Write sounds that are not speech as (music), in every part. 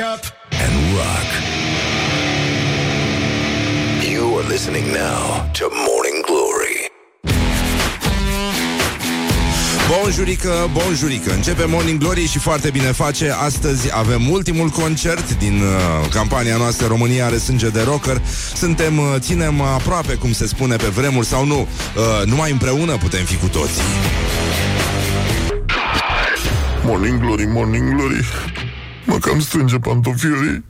up and rock. You are listening now to Morning Glory. Bonjurică, bonjurică. Începe Morning Glory și foarte bine face. Astăzi avem ultimul concert Din uh, campania noastră România are sânge de rocker. Suntem, uh, ținem aproape, cum se spune pe vremuri Sau nu, uh, numai împreună putem fi cu toții. Morning glory, morning glory Mă cam strânge pantofiorii.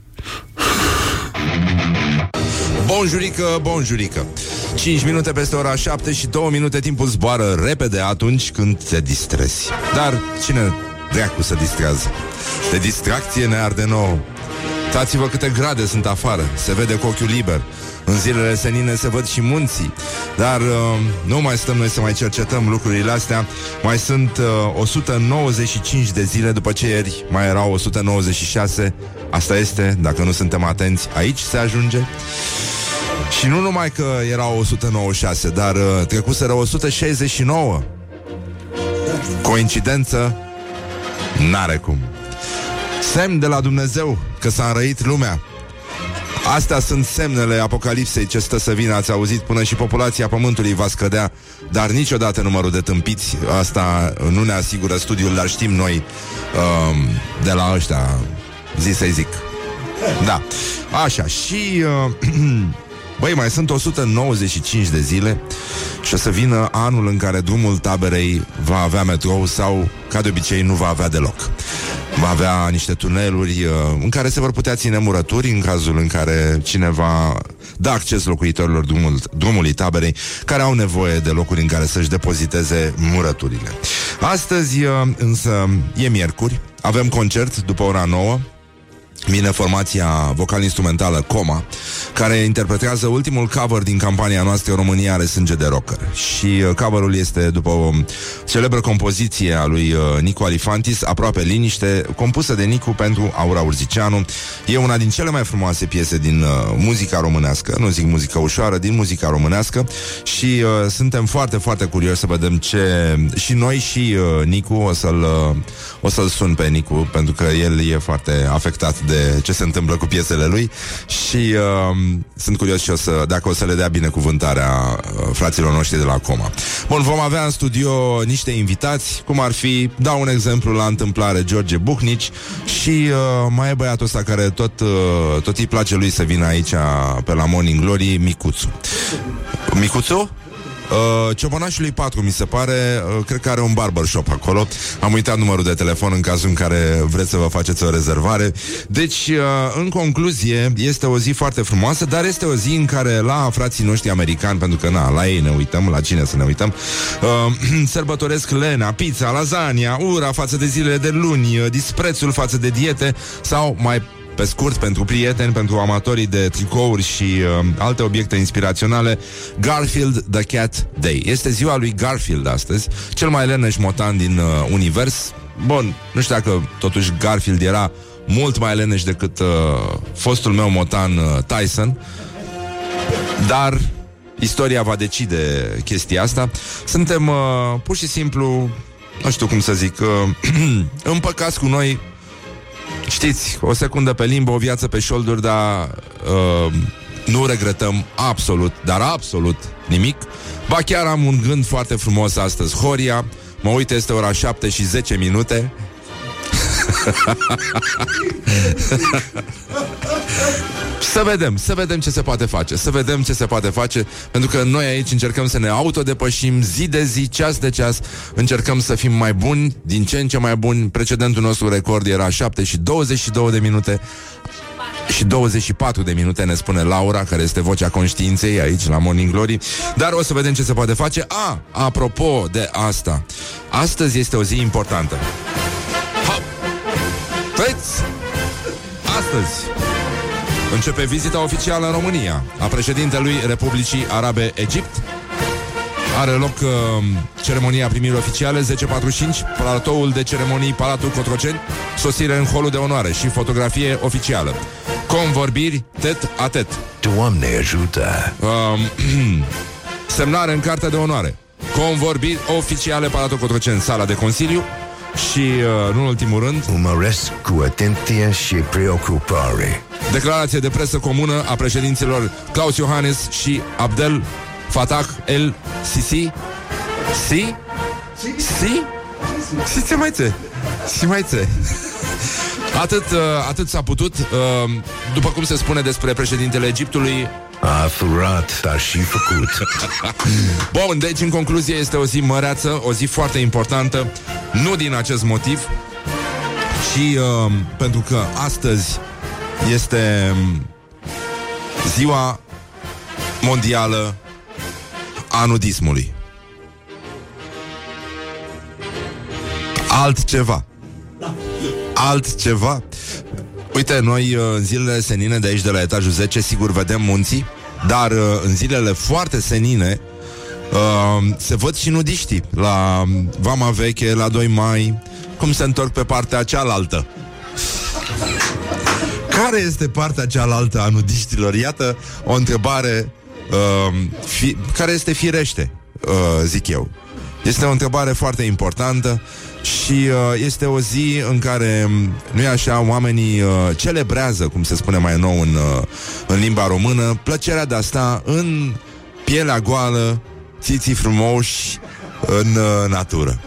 Bonjurică, bonjurică. 5 minute peste ora 7 și 2 minute timpul zboară repede atunci când te distrezi. Dar cine dracu să distrează? De distracție ne arde nouă. Uitați-vă câte grade sunt afară. Se vede cu ochiul liber în zilele senine se văd și munții. Dar uh, nu mai stăm noi să mai cercetăm lucrurile astea. Mai sunt uh, 195 de zile După ce ieri mai erau 196 Asta este, dacă nu suntem atenți Aici se ajunge. Și nu numai că erau 196 Dar uh, trecuseră 169 Coincidență? N-are cum. Semn de la Dumnezeu că s-a înrăit lumea Astea sunt semnele apocalipsei ce stă să vină, ați auzit, până și populația pământului va scădea, dar niciodată numărul de tâmpiți, asta nu ne asigură studiul, dar știm noi um, de la ăștia, zi să zic. Da, așa, și... Uh, (clears throat) Băi, mai sunt 195 de zile și o să vină anul în care drumul taberei va avea metrou sau, ca de obicei, nu va avea deloc. Va avea niște tuneluri uh, în care se vor putea ține murături în cazul în care cineva da acces locuitorilor drumul, drumului taberei care au nevoie de locuri în care să-și depoziteze murăturile. Astăzi, uh, însă, e miercuri, avem concert după ora 9 vine formația vocal-instrumentală Coma, care interpretează ultimul cover din campania noastră România are sânge de rocker. Și uh, coverul este după o celebră compoziție a lui uh, Nicu Alifantis, Aproape liniște, compusă de Nicu pentru Aura Urzicianu. E una din cele mai frumoase piese din uh, muzica românească, nu zic muzică ușoară, din muzica românească și uh, suntem foarte, foarte curioși să vedem ce și noi și uh, Nicu o să-l uh, o să-l sun pe Nicu, pentru că el e foarte afectat de ce se întâmplă cu piesele lui și uh, sunt curios și o să, dacă o să le dea binecuvântarea uh, fraților noștri de la Coma. Bun, vom avea în studio niște invitați, cum ar fi, dau un exemplu la întâmplare, George Buhnici și uh, mai e băiatul ăsta care tot, uh, tot îi place lui să vină aici pe la Morning Glory, Micuțu. Micuțu? Uh, Ciobănașului 4, mi se pare, uh, cred că are un barbershop acolo. Am uitat numărul de telefon în cazul în care vreți să vă faceți o rezervare. Deci, uh, în concluzie, este o zi foarte frumoasă, dar este o zi în care la frații noștri americani, pentru că na, la ei ne uităm, la cine să ne uităm, uh, (clears throat) sărbătoresc lena, pizza, lasagna, ura față de zilele de luni, uh, disprețul față de diete sau mai pe scurt, pentru prieteni, pentru amatorii de tricouri și uh, alte obiecte inspiraționale, Garfield The Cat Day. Este ziua lui Garfield astăzi, cel mai leneș motan din uh, univers. Bun, nu știu dacă totuși Garfield era mult mai leneș decât uh, fostul meu motan uh, Tyson, dar istoria va decide chestia asta. Suntem uh, pur și simplu, nu știu cum să zic, uh, (clears throat) împăcați cu noi Știți, o secundă pe limbă, o viață pe șolduri, dar uh, nu regretăm absolut, dar absolut nimic. Ba chiar am un gând foarte frumos astăzi. Horia, mă uit, este ora 7 și 10 minute. (laughs) Să vedem, să vedem ce se poate face Să vedem ce se poate face Pentru că noi aici încercăm să ne autodepășim Zi de zi, ceas de ceas Încercăm să fim mai buni, din ce în ce mai buni Precedentul nostru record era 7 și 22 de minute și 24 de minute ne spune Laura, care este vocea conștiinței aici la Morning Glory. Dar o să vedem ce se poate face. A, apropo de asta, astăzi este o zi importantă. Hop! Veți? Astăzi începe vizita oficială în România a președintelui Republicii Arabe Egipt. Are loc uh, ceremonia primirii oficiale 10.45, platoul de ceremonii Palatul Cotroceni, sosire în holul de onoare și fotografie oficială. Convorbiri tet-a-tet. Doamne ajută! Um, (clears throat) semnare în cartea de onoare. Convorbiri oficiale Palatul Cotroceni, sala de consiliu. Și, uh, nu în ultimul rând, Urmăresc cu atenție și preocupare. declarație de presă comună a președinților Klaus Iohannes și Abdel Fattah El Sisi. Si? Si? Si ce mai țe? Si mai țe? Atât, uh, atât s-a putut, uh, după cum se spune despre președintele Egiptului, A furat, dar și făcut. (laughs) Bun, deci în concluzie este o zi măreață, o zi foarte importantă, nu din acest motiv, ci uh, pentru că astăzi este um, ziua mondială a nudismului. Altceva. Altceva. Uite, noi uh, în zilele senine de aici, de la etajul 10, sigur vedem munții, dar uh, în zilele foarte senine uh, se văd și nudiștii la Vama Veche, la 2 mai, cum se întorc pe partea cealaltă. Care este partea cealaltă a nudiștilor? Iată o întrebare uh, fi, care este firește, uh, zic eu. Este o întrebare foarte importantă și uh, este o zi în care, nu e așa, oamenii uh, celebrează, cum se spune mai nou în, uh, în limba română, plăcerea de a sta în pielea goală, țiții frumoși în uh, natură.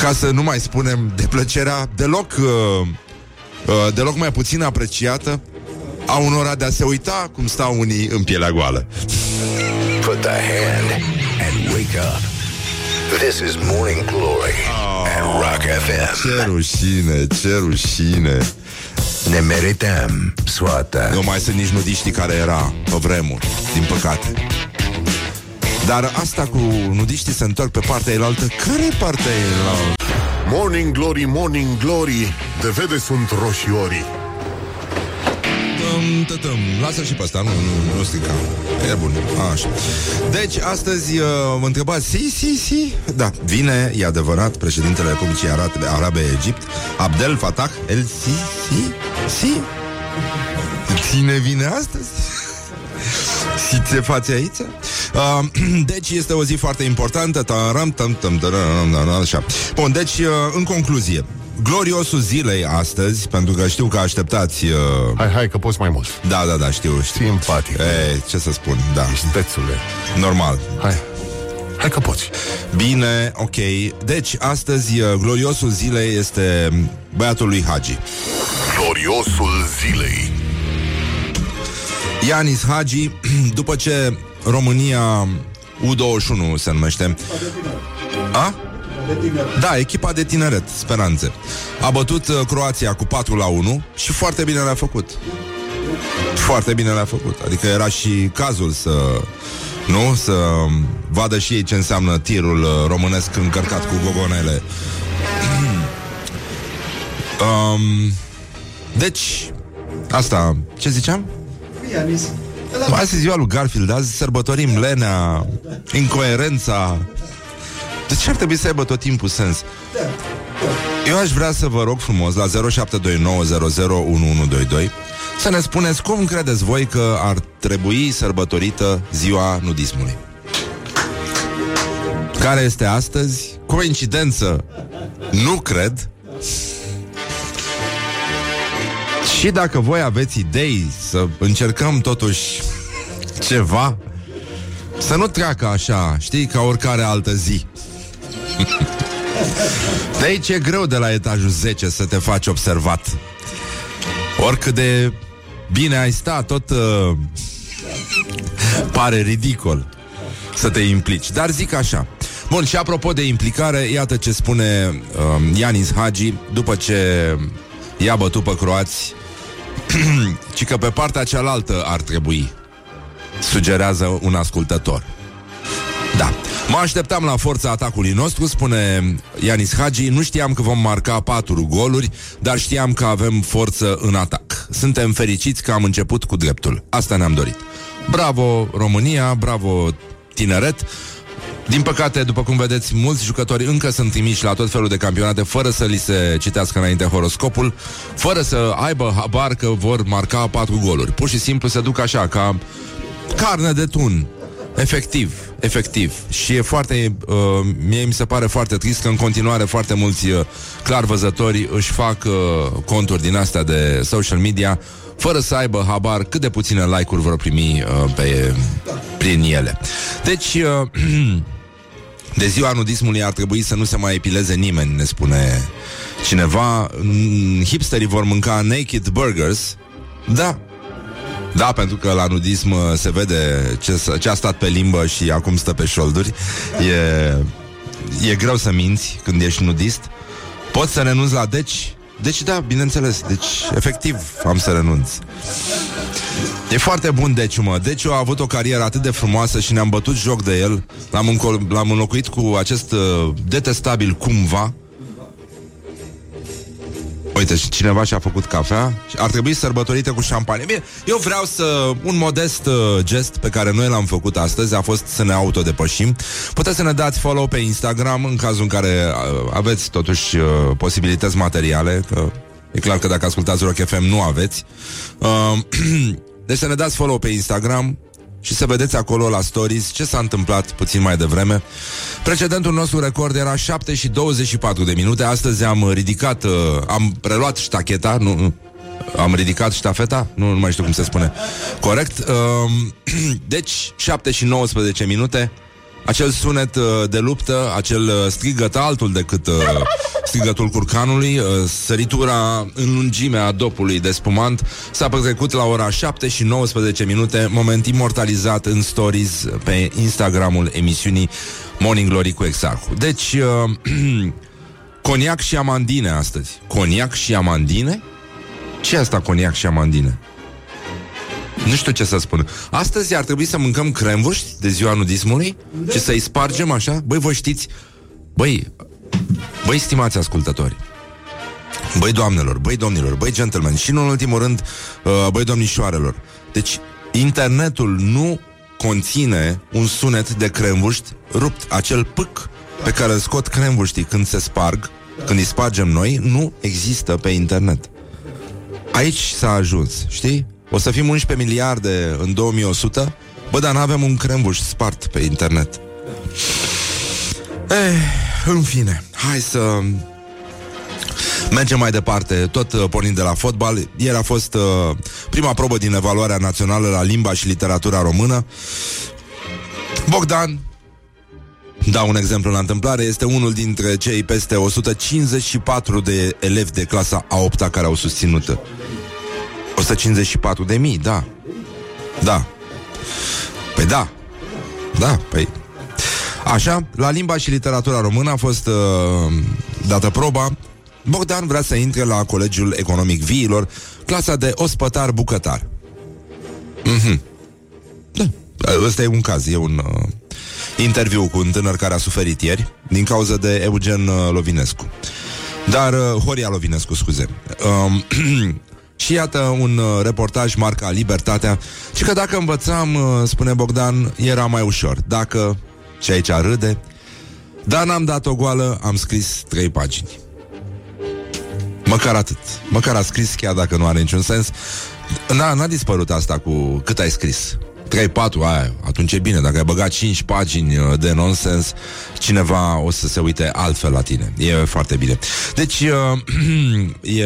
Ca să nu mai spunem de plăcerea deloc, uh, uh, deloc mai puțin apreciată a unora de a se uita cum stau unii în pielea goală. Put the hand and wake up. This is Morning Glory at Rock FM. Ce rușine, ce rușine. Ne merităm soata. Nu mai sunt nici nudiștii care era pe vremuri, din păcate. Dar asta cu nudiștii se întorc pe partea elaltă, care e partea elaltă? Morning Glory, Morning Glory, de vede sunt roșiorii. Tăm, tătăm. Lasă și pe asta, nu, nu, nu strica. E bun, așa. Deci, astăzi uh, mă întrebați, si, si, si. Da, vine, e adevărat, președintele Republicii Arabe, Arabe Egipt, Abdel Fattah El Sisi, si. Cine vine astăzi? (laughs) Și ce face aici? Uh, (clears throat) deci este o zi foarte importantă Taram, tam, tam, taram, taram, așa. Bun, deci uh, în concluzie Gloriosul zilei astăzi Pentru că știu că așteptați uh, Hai, hai, că poți mai mult. Da, da, da, știu, știu Simpatic. e, Ce să spun, da, Stețule. normal Hai. Hai că poți. Bine, ok Deci, astăzi, uh, gloriosul zilei este Băiatul lui Hagi Gloriosul zilei. Ianis Hagi (clears throat) După ce România U21 se numește A? Da, echipa de tineret, speranțe. A bătut uh, Croația cu 4 la 1 și foarte bine le-a făcut. Foarte bine le-a făcut. Adică era și cazul să nu, să um, vadă și ei ce înseamnă tirul uh, românesc încărcat cu gogonele. (clears throat) um, deci, asta, ce ziceam? Azi e ziua lui Garfield, azi sărbătorim lenea, incoerența. De ce ar trebui să aibă tot timpul sens? Eu aș vrea să vă rog frumos la 0729001122 să ne spuneți cum credeți voi că ar trebui sărbătorită ziua nudismului. Care este astăzi? Coincidență? Nu cred. Și dacă voi aveți idei să încercăm totuși ceva, să nu treacă așa, știi, ca oricare altă zi. De aici e greu de la etajul 10 să te faci observat. Oricât de bine ai sta, tot uh, pare ridicol să te implici. Dar zic așa. Bun, și apropo de implicare, iată ce spune uh, Ianis Hagi după ce i-a bătut pe croați (clears throat) ci că pe partea cealaltă ar trebui sugerează un ascultător. Da. Mă așteptam la forța atacului nostru, spune Ianis Hagi. Nu știam că vom marca patru goluri, dar știam că avem forță în atac. Suntem fericiți că am început cu dreptul. Asta ne-am dorit. Bravo România, bravo tineret. Din păcate, după cum vedeți, mulți jucători încă sunt trimiși la tot felul de campionate fără să li se citească înainte horoscopul, fără să aibă habar că vor marca patru goluri. Pur și simplu se duc așa, ca carne de tun. Efectiv, Efectiv. Și e foarte, uh, mie mi se pare foarte trist că în continuare foarte mulți uh, clar văzători își fac uh, conturi din astea de social media fără să aibă habar cât de puține like-uri vor primi uh, pe, prin ele. Deci, uh, (clears throat) de ziua nudismului ar trebui să nu se mai epileze nimeni, ne spune cineva. Hipsterii vor mânca naked burgers. Da, da, pentru că la nudism uh, se vede ce, ce a stat pe limbă și acum stă pe șolduri. E, e greu să minți când ești nudist. Poți să renunți la deci? Deci da, bineînțeles. Deci, efectiv, am să renunț. E foarte bun Deciu, mă. Deciu a avut o carieră atât de frumoasă și ne-am bătut joc de el. L-am, încol- l-am înlocuit cu acest uh, detestabil cumva, Uite, și cineva și-a făcut cafea Ar trebui sărbătorită cu șampanie. Bine, eu vreau să... Un modest uh, gest pe care noi l-am făcut astăzi A fost să ne autodepășim. Puteți să ne dați follow pe Instagram În cazul în care uh, aveți totuși uh, posibilități materiale că E clar că dacă ascultați Rock FM nu aveți. Uh, (clears throat) Deci să ne dați follow pe Instagram și să vedeți acolo la stories ce s-a întâmplat puțin mai devreme. Precedentul nostru record era 7 și 24 de minute. Astăzi am ridicat, uh, am preluat ștacheta, nu, nu, am ridicat ștafeta, nu, nu mai știu cum se spune corect. Uh, (clears throat) deci, 7 și 19 minute acel sunet uh, de luptă, acel uh, strigăt altul decât uh, strigătul curcanului, uh, săritura în lungimea dopului de spumant s-a petrecut la ora 7 și 19 minute, moment imortalizat în stories pe Instagramul emisiunii Morning Glory cu Exarhu. Deci, uh, (clears throat) coniac și amandine astăzi. Coniac și amandine? Ce asta coniac și amandine? Nu știu ce să spun. Astăzi ar trebui să mâncăm cremvuști de ziua nudismului și să-i spargem așa. Băi, vă știți... Băi, băi, stimați ascultători, băi, doamnelor, băi, domnilor, băi, gentlemen și, în ultimul rând, uh, băi, domnișoarelor. Deci, internetul nu conține un sunet de cremvuști rupt. Acel pâc pe care îl scot cremvuștii când se sparg, când îi spargem noi, nu există pe internet. Aici s-a ajuns, știi? O să fim 11 miliarde în 2100 Bă, dar n-avem un crembuș spart pe internet Eh, în fine Hai să Mergem mai departe, tot uh, pornind de la fotbal. Ieri a fost uh, prima probă din evaluarea națională la limba și literatura română. Bogdan, dau un exemplu la întâmplare, este unul dintre cei peste 154 de elevi de clasa a 8 care au susținut 154 de mii, da. Da. Păi da. Da, păi... Așa, la limba și literatura română a fost uh, dată proba. Bogdan vrea să intre la Colegiul Economic Viilor, clasa de ospătar bucătar. Mhm. Da. Ăsta e un caz, e un uh, interviu cu un tânăr care a suferit ieri din cauza de Eugen uh, Lovinescu. Dar uh, Horia Lovinescu, scuze. Uh, (clears throat) Și iată un uh, reportaj marca Libertatea. Și că dacă învățam, uh, spune Bogdan, era mai ușor. Dacă, și aici râde Dar n-am dat o goală, am scris trei pagini. Măcar atât. Măcar a scris, chiar dacă nu are niciun sens. N-a, n-a dispărut asta cu cât ai scris 3-4, aia, atunci e bine. Dacă ai băgat 5 pagini uh, de nonsens, cineva o să se uite altfel la tine. E foarte bine. Deci, uh, (clears throat) e,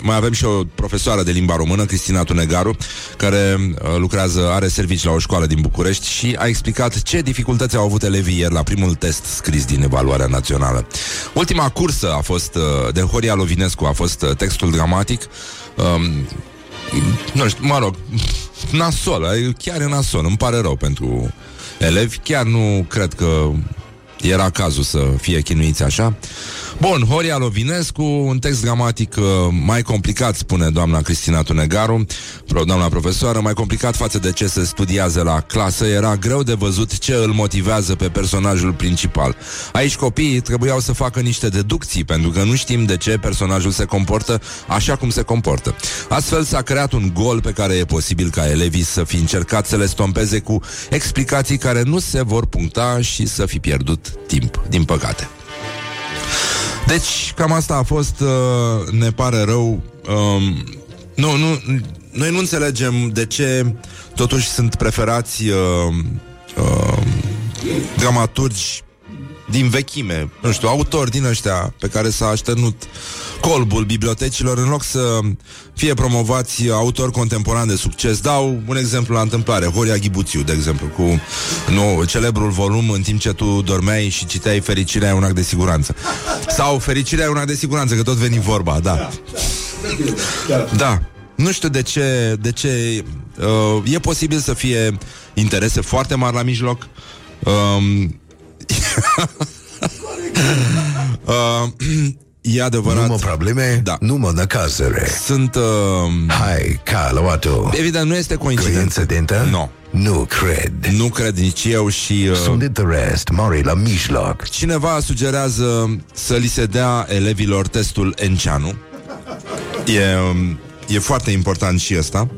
mai avem și o profesoară de limba română, Cristina Tunegaru, care uh, lucrează, are servici la o școală din București și a explicat ce dificultăți au avut elevii ieri la primul test scris din evaluarea națională. Ultima cursă a fost uh, de Horia Lovinescu, a fost uh, textul dramatic. Um, nu știu, mă rog, nasol, chiar e nasol, îmi pare rău pentru elevi, chiar nu cred că era cazul să fie chinuiți așa. Bun, Horia Lovinescu, un text gramatic uh, mai complicat, spune doamna Cristina Tunegaru, doamna profesoară, mai complicat față de ce se studiază la clasă, era greu de văzut ce îl motivează pe personajul principal. Aici copiii trebuiau să facă niște deducții, pentru că nu știm de ce personajul se comportă așa cum se comportă. Astfel s-a creat un gol pe care e posibil ca elevii să fi încercat să le stompeze cu explicații care nu se vor puncta și să fi pierdut timp, din păcate. Deci, cam asta a fost, uh, ne pare rău. Um, nu, nu, noi nu înțelegem de ce totuși sunt preferați uh, uh, dramaturgi din vechime, nu știu, autori din ăștia pe care s-a așternut colbul bibliotecilor în loc să fie promovați autori contemporani de succes. Dau un exemplu la întâmplare, Horia Ghibuțiu, de exemplu, cu nu, celebrul volum în timp ce tu dormeai și citeai Fericirea e un act de siguranță. Sau Fericirea e un act de siguranță, că tot veni vorba, da. Da. Nu știu de ce, de ce uh, e posibil să fie interese foarte mari la mijloc. Um, (laughs) uh, (clears throat) e adevărat. Nu mă probleme, Da. nu mă năcazere. Sunt... Uh, Hai, ca luat-o. evident, nu este coincidență. Coincidentă? Nu. Nu cred. Nu cred nici eu și... Uh, Sunt interest, mare la mijloc. Cineva sugerează să li se dea elevilor testul Enceanu. E, um, e foarte important și ăsta.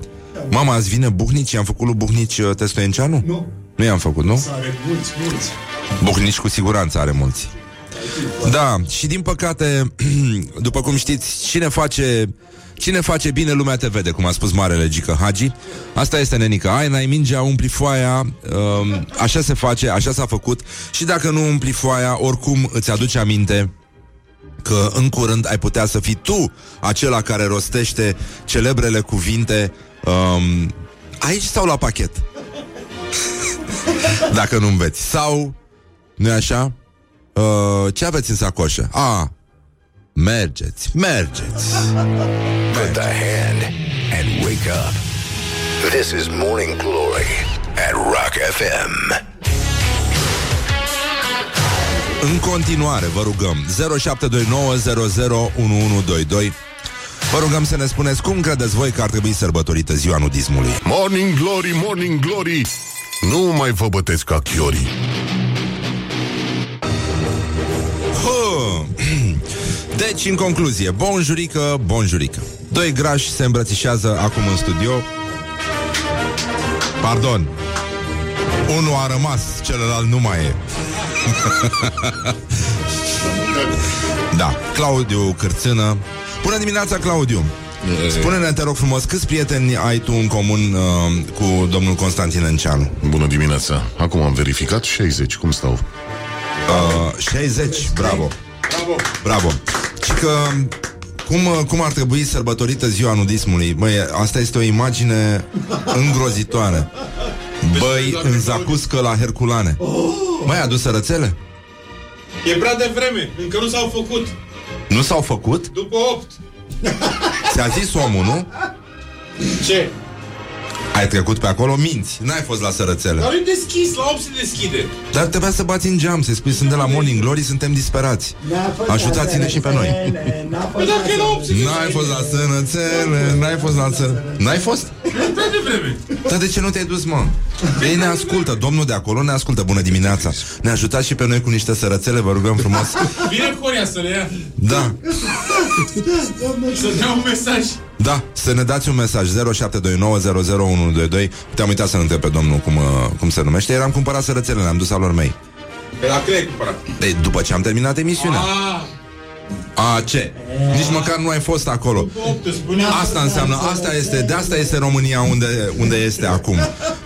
Mama, azi vine Buhnici? I-am făcut lui Buhnici uh, testul Enceanu? Nu. Nu i-am făcut, nu? Are mulți, mulți. Buhnici cu siguranță are mulți. Da, și din păcate, (clears throat) după cum știți, cine face Cine face bine, lumea te vede, cum a spus Marele Gică Hagi. Asta este, nenică. Ai, n-ai mingea, umpli foaia, um, așa se face, așa s-a făcut. Și dacă nu umpli foaia, oricum îți aduce aminte că în curând ai putea să fii tu acela care rostește celebrele cuvinte um, aici sau la pachet. (laughs) Dacă nu înveți. Sau, nu așa? Uh, ce aveți în sacoșă? A, mergeți, mergeți. Put the hand and wake up. This is Morning Glory at Rock FM. În continuare, vă rugăm 0729001122 Vă rugăm să ne spuneți cum credeți voi că ar trebui sărbătorită ziua nudismului. Morning Glory, Morning Glory Nu mai vă bătesc ca chiorii (clears throat) Deci, în concluzie, bonjurică, bonjurică. Doi grași se îmbrățișează acum în studio. Pardon. Unul a rămas, celălalt nu mai e. (laughs) da, Claudiu Cârțână. Bună dimineața, Claudiu! Spune-ne, te rog frumos, câți prieteni ai tu în comun uh, cu domnul Constantin Enceanu? Bună dimineața Acum am verificat 60, cum stau? Uh, 60, bravo. Bravo. Bravo. Și că cum, cum ar trebui sărbătorită ziua nudismului? Măi, asta este o imagine îngrozitoare. Băi, în zacuscă la Herculane. Mai adus sărățele? E prea devreme, încă nu s-au făcut. Nu s-au făcut? După 8. (laughs) Ți-a zis omul, nu? Ce? Ai trecut pe acolo, minți. N-ai fost la sărățele. Dar e deschis, la 8 se deschide. Dar trebuia să bați în geam, să-i spui, sunt de la Morning Glory, suntem disperați. Ajutați-ne și pe noi. Păi dacă e la 8 se deschide. N-ai fost la sărățele, n-ai fost la sărățele. N-ai fost? E prea devreme. Dar de ce nu te-ai dus, mă? Ei ne ascultă, domnul de acolo ne ascultă Bună dimineața Ne ajutați și pe noi cu niște sărățele, vă rugăm frumos Vine Horia să le ia. Da, Să dea un mesaj. Da, să ne dați un mesaj 0729001122 Te-am uitat să-l întreb pe domnul cum, uh, cum se numește Eram cumpărat sărățele, le-am dus al lor mei Pe la cât ai cumpărat? Ei, După ce am terminat emisiunea Ah, A, ce? Nici măcar nu ai fost acolo după 8 te spunea. Asta înseamnă, asta este, de asta este România unde, unde este acum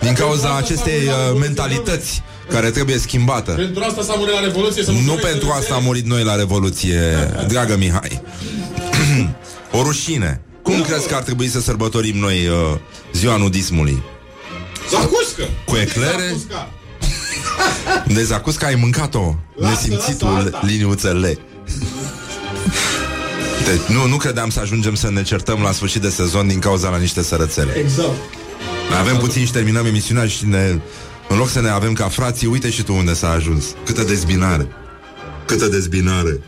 Din cauza acestei uh, mentalități care trebuie schimbată Pentru asta s-a murit la Revoluție să Nu mulțumesc pentru să asta am înțelegi. murit noi la Revoluție, dragă Mihai. (coughs) o rușine. Cum crezi că ar trebui să sărbătorim noi uh, ziua nudismului? Zacuscă. Cu eclere? Zacusca. (laughs) De zacusca ai mâncat-o Lasă, Nesimțitul lasă asta. liniuțele deci, nu, nu credeam să ajungem să ne certăm la sfârșit de sezon din cauza la niște sărățele. Exact. Mai avem puțin și terminăm emisiunea și ne, în loc să ne avem ca frații, uite și tu unde s-a ajuns. Câtă dezbinare. Câtă dezbinare.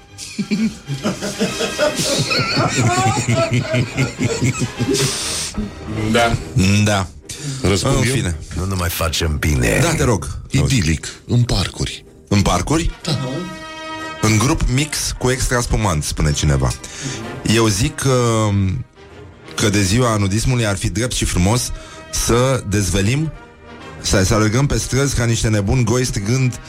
Da. Da. Răspund În eu? fine. Nu ne mai facem bine. Da, te rog. Idilic, în parcuri În parcuri? Da. În grup mix cu extra spumant, spune cineva. Eu zic că, că de ziua nudismului ar fi drept și frumos să dezvelim, să, să alergăm pe străzi ca niște nebuni goi strigând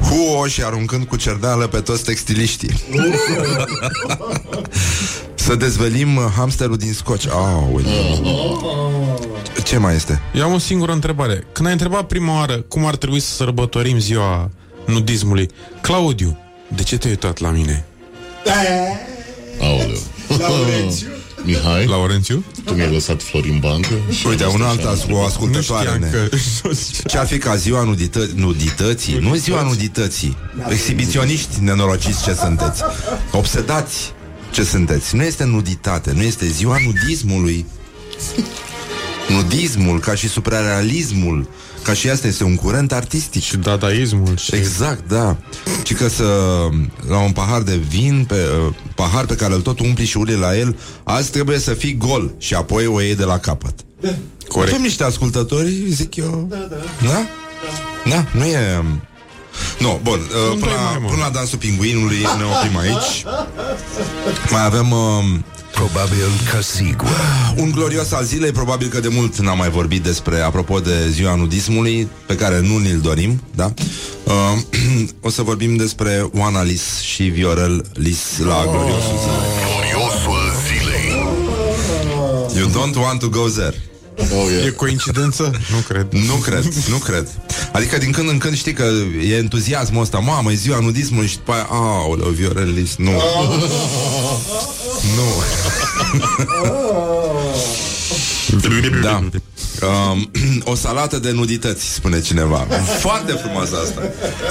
Huo și aruncând cu cerdeală pe toți textiliștii. (laughs) să dezvelim hamsterul din scoci. Aoleu. Ce mai este? Eu am o singură întrebare. Când ai întrebat prima oară cum ar trebui să sărbătorim ziua nudismului, Claudiu, de ce te-ai uitat la mine? Aoleu. Laurențiu. Mihai, Laurențiu? tu mi-ai lăsat flori în bancă și Uite, ai un fost alt așa as- o întrebat. Nu ascultătoare știam ne. că... (laughs) Ce-ar fi ca ziua nudită- nudității? Nu ziua nudității. Exhibiționiști nenorociți ce sunteți. Obsedați ce sunteți. Nu este nuditate, nu este ziua nudismului. Nudismul, ca și suprarealismul, ca și asta este un curent artistic. Și dadaismul și... Exact, da. Și că să la un pahar de vin, pe, uh, pahar pe care îl tot umpli și urli la el, azi trebuie să fii gol și apoi o iei de la capăt. Corect. Avem niște ascultători, zic eu. Da, da. Da? Da, nu e... Nu, bun, uh, până, dai mai la, mult. până la dansul pinguinului ne oprim aici. Mai avem uh, Probabil că sigur. un glorios al zilei, probabil că de mult n-am mai vorbit despre, apropo de ziua nudismului, pe care nu ni-l dorim, da? Uh, (clears throat) o să vorbim despre Oana Lis și Viorel Lis la gloriosul zilei. Gloriosul zilei. You don't want to go there. Oh, yeah. E coincidență? Nu cred. Nu cred, nu cred. Adică din când în când știi că e entuziasmul ăsta, mamă, e ziua nudismului și după aia, aoleu, Viorel Lis, nu. nu. Da. Um, o salată de nudități, spune cineva. Foarte frumos asta.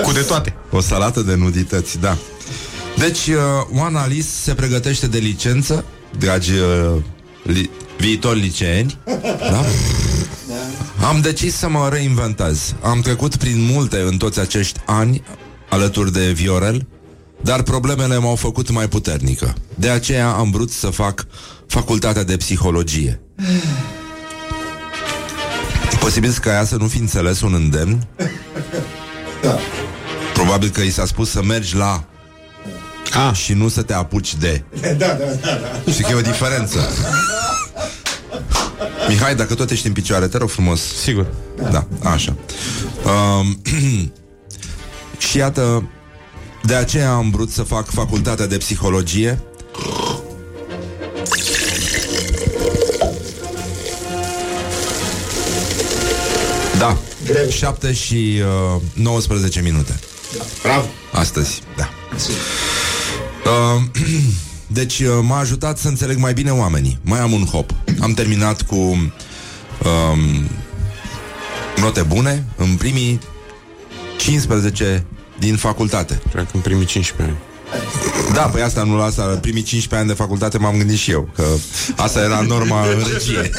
Cu de toate. O salată de nudități, da. Deci, uh, Oana Alice se pregătește de licență, dragi uh, li- viitori liceeni, da? Am decis să mă reinventez. Am trecut prin multe în toți acești ani alături de Viorel, dar problemele m-au făcut mai puternică. De aceea am vrut să fac facultatea de psihologie. Posibil ca ea să nu fi înțeles un îndemn Probabil că i s-a spus să mergi la Ah, (laughs) și nu să te apuci de. Da, da, da. da. Știi că e o diferență. Mihai, dacă tot ești în picioare, te rog frumos. sigur. Da, așa. Um, (clears throat) și iată, de aceea am vrut să fac facultatea de psihologie. Da, 7 și uh, 19 minute. Bravo. Astăzi, da. Uh, (clears throat) deci uh, m-a ajutat să înțeleg mai bine oamenii. Mai am un hop. Am terminat cu um, note bune în primii 15 din facultate. Cred că în primii 15 ani. Da, păi asta nu la asta, la primii 15 ani de facultate m-am gândit și eu, că asta era norma în regie.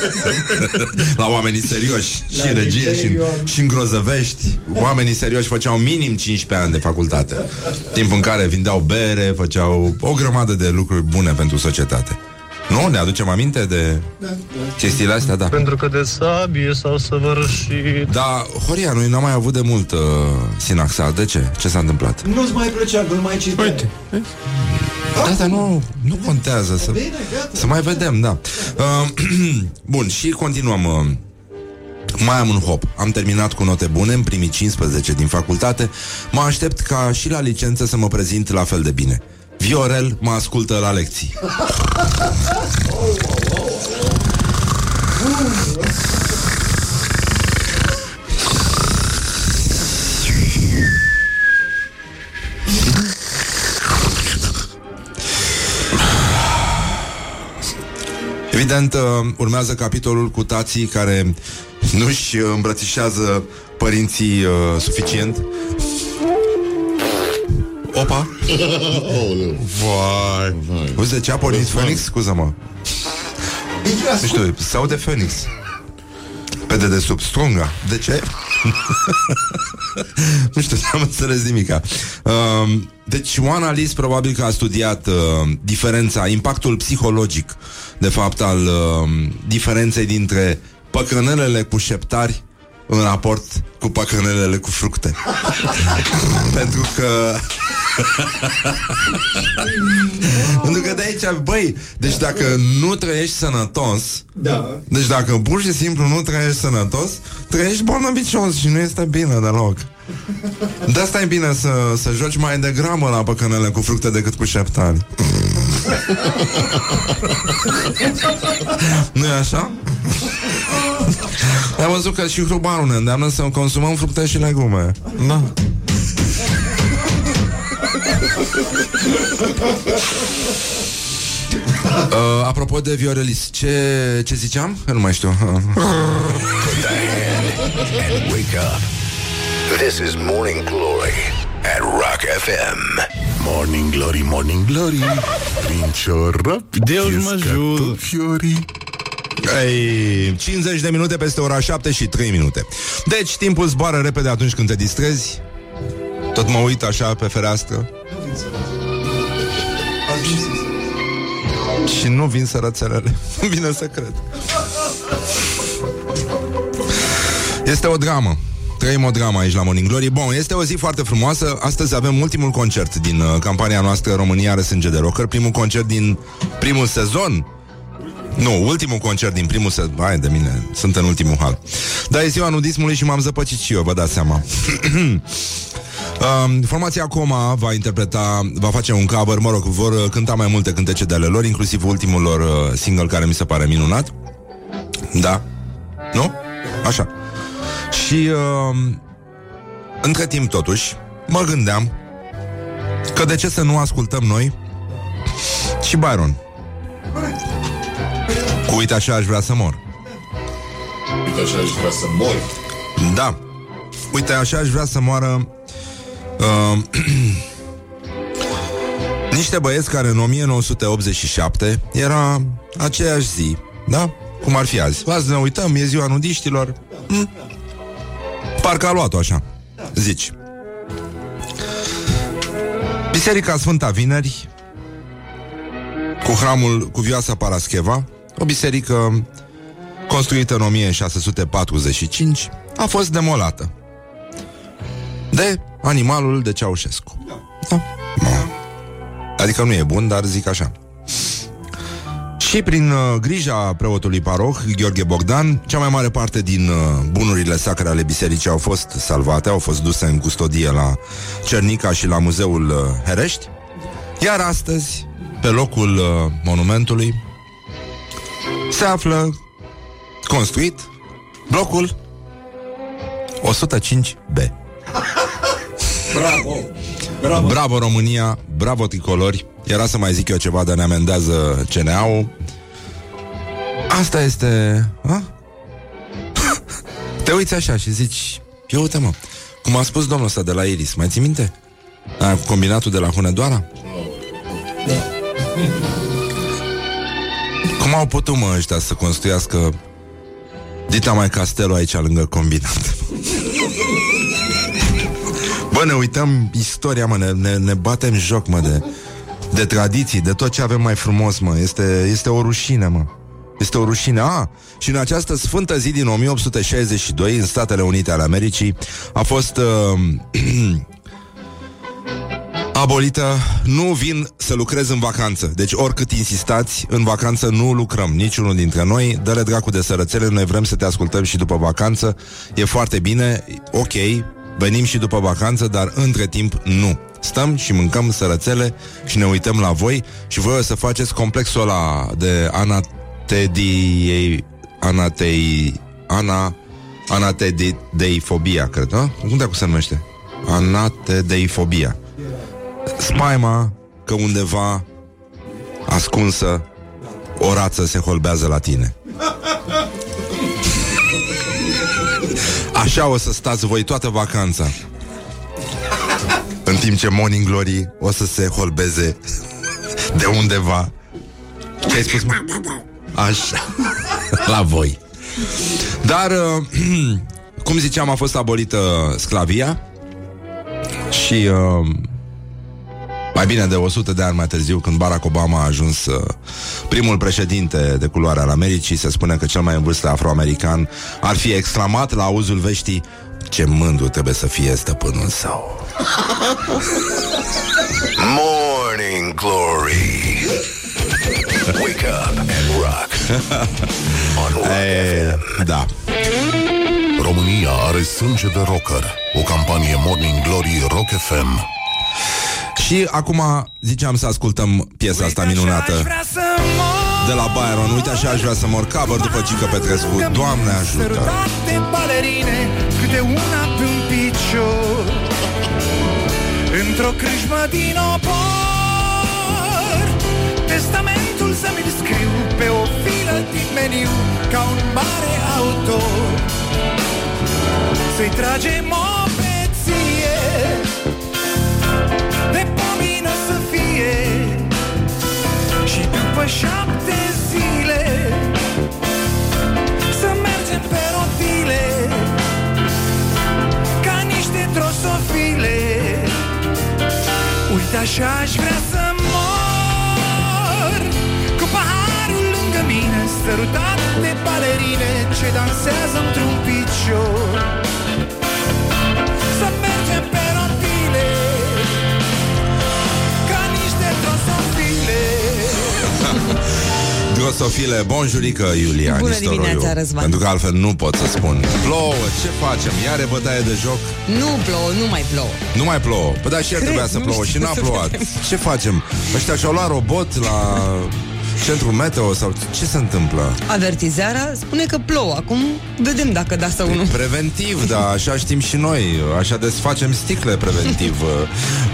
(laughs) la oamenii serioși, și în regie, și în, și în grozăvești. Oamenii serioși făceau minim 15 ani de facultate. Timp în care vindeau bere, făceau o grămadă de lucruri bune pentru societate. Nu? Ne aducem aminte de chestiile astea? Da. Pentru că de sabie s-au săvârșit Da, Horia, noi n-am mai avut de mult uh, Sinaxa. De ce? Ce s-a întâmplat? Nu-ți mai plăcea, nu mai citea. Uite, Da, dar nu, nu contează să, să mai vedem, da. Uh, (clears throat) bun, și continuăm. Uh, mai am un hop. Am terminat cu note bune în primii 15 din facultate. Mă aștept ca și la licență să mă prezint la fel de bine. Viorel mă ascultă la lecții. Evident, uh, urmează capitolul cu tații care nu-și îmbrățișează părinții uh, suficient. Opa! Aoleu. vai. Uite de ce a pornit Phoenix? Scuză-mă. Nu știu, se aude Phoenix. Pe de desubt, strunga. De ce? (laughs) nu știu, n-am înțeles nimica. Uh, deci, Oana Lis probabil că a studiat uh, diferența, impactul psihologic, de fapt, al uh, diferenței dintre păcănelele cu șeptari în raport cu păcănelele cu fructe. (laughs) Pentru că (laughs) Pentru că de aici, băi, deci dacă nu trăiești sănătos, Da. deci dacă pur și simplu nu trăiești sănătos, trăiești bolnăvicios și nu este bine deloc. De asta e bine să, să joci mai degrabă la păcănele cu fructe decât cu șeptari. (laughs) nu e așa? (laughs) Ai văzut că și hrubarul ne îndeamnă să consumăm fructe și legume. Da. (laughs) Uh, apropo de Viorelis, ce, ce ziceam? Nu mai știu. and (laughs) wake up. This is Morning Glory at Rock FM. Morning Glory, Morning Glory Prin ciorap Deus mă ies ajută. Cartofiorii. Ei, 50 de minute peste ora 7 și 3 minute. Deci, timpul zboară repede atunci când te distrezi. Tot mă uit așa pe fereastră. Și nu vin sărățelele. (laughs) Nu vine să cred. Este o dramă. Trăim o dramă aici la Morning Glory. Bun, este o zi foarte frumoasă. Astăzi avem ultimul concert din uh, campania noastră România are sânge de rocker. Primul concert din primul sezon. Nu, ultimul concert din primul sezon. Hai de mine, sunt în ultimul hal. Dar e ziua nudismului și m-am zăpăcit și eu, vă dați seama. (clears throat) Um, formația Coma va interpreta, va face un cover, mă rog, vor uh, cânta mai multe cântece de ale lor, inclusiv ultimul lor uh, single care mi se pare minunat. Da? Nu? Așa. Și uh, între timp, totuși, mă gândeam că de ce să nu ascultăm noi și Byron. Cu uite așa aș vrea să mor. Uite așa aș vrea să mori. Da. Uite, așa aș vrea să moară uh, (clears throat) niște băieți care în 1987 era aceeași zi, da? Cum ar fi azi. Azi ne uităm, e ziua nudiștilor. Hm? Parcă a luat-o așa. Zici. Biserica Sfânta Vineri cu hramul cu vioasa Parascheva, o biserică construită în 1645, a fost demolată de animalul de Ceaușescu. Da. Da. Adică nu e bun, dar zic așa. Și prin uh, grija preotului paroh, Gheorghe Bogdan, cea mai mare parte din uh, bunurile sacre ale bisericii au fost salvate, au fost duse în custodie la Cernica și la Muzeul uh, Herești. Iar astăzi, pe locul uh, monumentului, se află construit blocul 105B. Bravo! Bravo! Bravo România, bravo tricolori. Era să mai zic eu ceva, dar ne amendează CNA-ul. Asta este... A? (laughs) Te uiți așa și zici... Eu uite mă, cum a spus domnul ăsta de la Iris, mai ții minte? A, cu combinatul de la Hunedoara? Cum au putut, mă, ăștia să construiască Dita mai castelul aici lângă combinat Bă, ne uităm istoria, mă, ne, ne, ne batem joc, mă, de, de tradiții, de tot ce avem mai frumos, mă. Este, este o rușine, mă. Este o rușine. A, și în această sfântă zi din 1862, în Statele Unite ale Americii, a fost uh, (clears throat) abolită Nu vin să lucrez în vacanță. Deci oricât insistați, în vacanță nu lucrăm Niciunul dintre noi. Dă-le dracu de sărățele, noi vrem să te ascultăm și după vacanță. E foarte bine, ok Venim și după vacanță, dar între timp nu. Stăm și mâncăm sărățele Și ne uităm la voi. Și voi o să faceți complexul ăla De anatedii Anatei Ana Anatedeifobia, cred, nu? Cum de se numește? Anatedeifobia spaima că undeva ascunsă o rață se holbează la tine. (laughs) Așa o să stați voi toată vacanța. În timp ce Morning Glory o să se holbeze de undeva. Ce ai spus, mă? Așa. (laughs) La voi. Dar, uh, (clears throat) cum ziceam, a fost abolită sclavia și uh, mai bine de 100 de ani mai târziu, când Barack Obama a ajuns uh, primul președinte de culoare al Americii, se spune că cel mai în vârstă afroamerican ar fi exclamat la auzul veștii ce mândru trebuie să fie stăpânul său. (laughs) Morning Glory. Wake up and rock. (laughs) On Rock E, da. România are sânge de rocker O campanie Morning Glory Rock FM Și acum ziceam să ascultăm piesa asta minunată. de la Byron. Uite așa aș vrea să mor cover după Gică Petrescu. Doamne ajută! Sărutate balerine, câte una pe un picior Într-o crâșmă din opor Testamentul să mi scriu pe o filă din meniu Ca un mare autor Să-i tragem o șapte zile Să mergem pe rotile Ca niște drosofile Uite așa aș vrea să mor Cu paharul lângă mine Sărutat de balerine Ce dansează într-un picior Drosofile, bonjurică, Iulia Bună Nistoroiu. dimineața, Răzvan. Pentru că altfel nu pot să spun. Plouă, ce facem? Iar e bătaie de joc? Nu plouă, nu mai plouă. Nu mai plouă. Păi da, și el Cred, trebuia să nu (laughs) plouă știu și n-a să plouat. vedem. Ce facem? Ăștia și-au luat robot la centrul meteo sau ce se întâmplă? Avertizarea spune că plouă. Acum vedem dacă da sau nu. Preventiv, da, așa știm și noi Așa desfacem sticle preventiv (laughs) uh,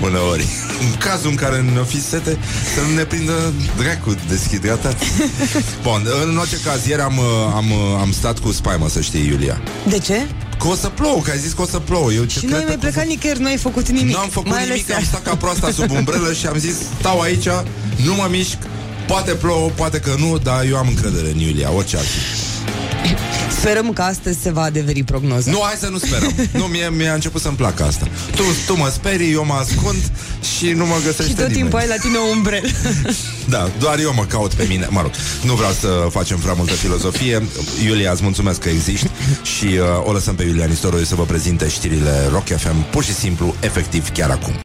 Uneori În cazul în care ne fi sete Să nu ne prindă dracu deshidratat (laughs) Bun, în orice caz Ieri am, uh, am, uh, am stat cu spaimă Să știi, Iulia De ce? Că o să plouă, că ai zis că o să plouă Eu ce Și nu ai cred mai că- plecat nicăieri, nu ai făcut nimic. Nu am făcut mai ales nimic, am seara. stat ca proasta sub umbrelă Și am zis, stau aici, nu mă mișc Poate plouă, poate că nu Dar eu am încredere în Iulia, orice ar fi Sperăm că astăzi se va adeveri prognoza. Nu, hai să nu sperăm. Nu, mie mi-a început să-mi placă asta. Tu, tu mă sperii, eu mă ascund și nu mă găsește și tot nimeni. timpul ai la tine o umbrelă. Da, doar eu mă caut pe mine. Mă rog, nu vreau să facem prea multă filozofie. Iulia, îți mulțumesc că existi și uh, o lăsăm pe Iulia Nistoroiu să vă prezinte știrile Rock FM, pur și simplu, efectiv, chiar acum.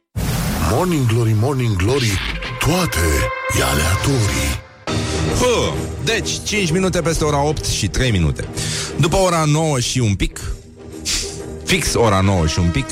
Morning Glory, Morning Glory Toate e aleatorii Hă, deci, 5 minute peste ora 8 și 3 minute. După ora 9 și un pic, fix ora 9 și un pic,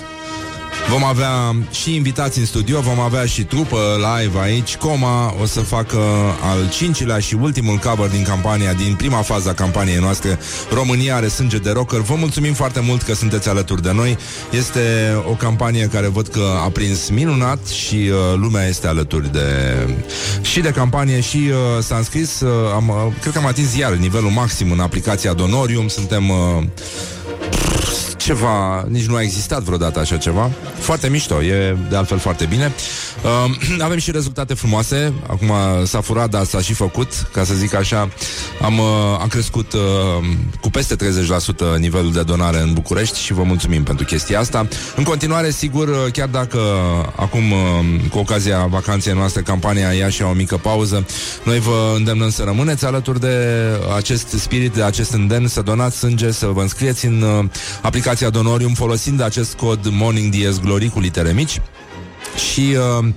Vom avea și invitați în studio, vom avea și trupă live aici. Coma o să facă al cincilea și ultimul cover din campania, din prima fază a campaniei noastre. România are sânge de rocker. Vă mulțumim foarte mult că sunteți alături de noi. Este o campanie care văd că a prins minunat și uh, lumea este alături de și de campanie și uh, s-a înscris, uh, am, uh, cred că am atins iar nivelul maxim în aplicația Donorium. Suntem uh, ceva, nici nu a existat vreodată așa ceva. Foarte mișto, e de altfel foarte bine. Uh, (clears throat) avem și rezultate frumoase. Acum s-a furat, dar s-a și făcut, ca să zic așa. Am, uh, am crescut uh, cu peste 30% nivelul de donare în București și vă mulțumim pentru chestia asta. În continuare, sigur, uh, chiar dacă acum, uh, cu ocazia vacanței noastre, campania ia și o mică pauză, noi vă îndemnăm să rămâneți alături de acest spirit, de acest îndemn, să donați sânge, să vă înscrieți în uh, aplicația Donorium folosind acest cod Morning DS Glory cu litere mici și uh,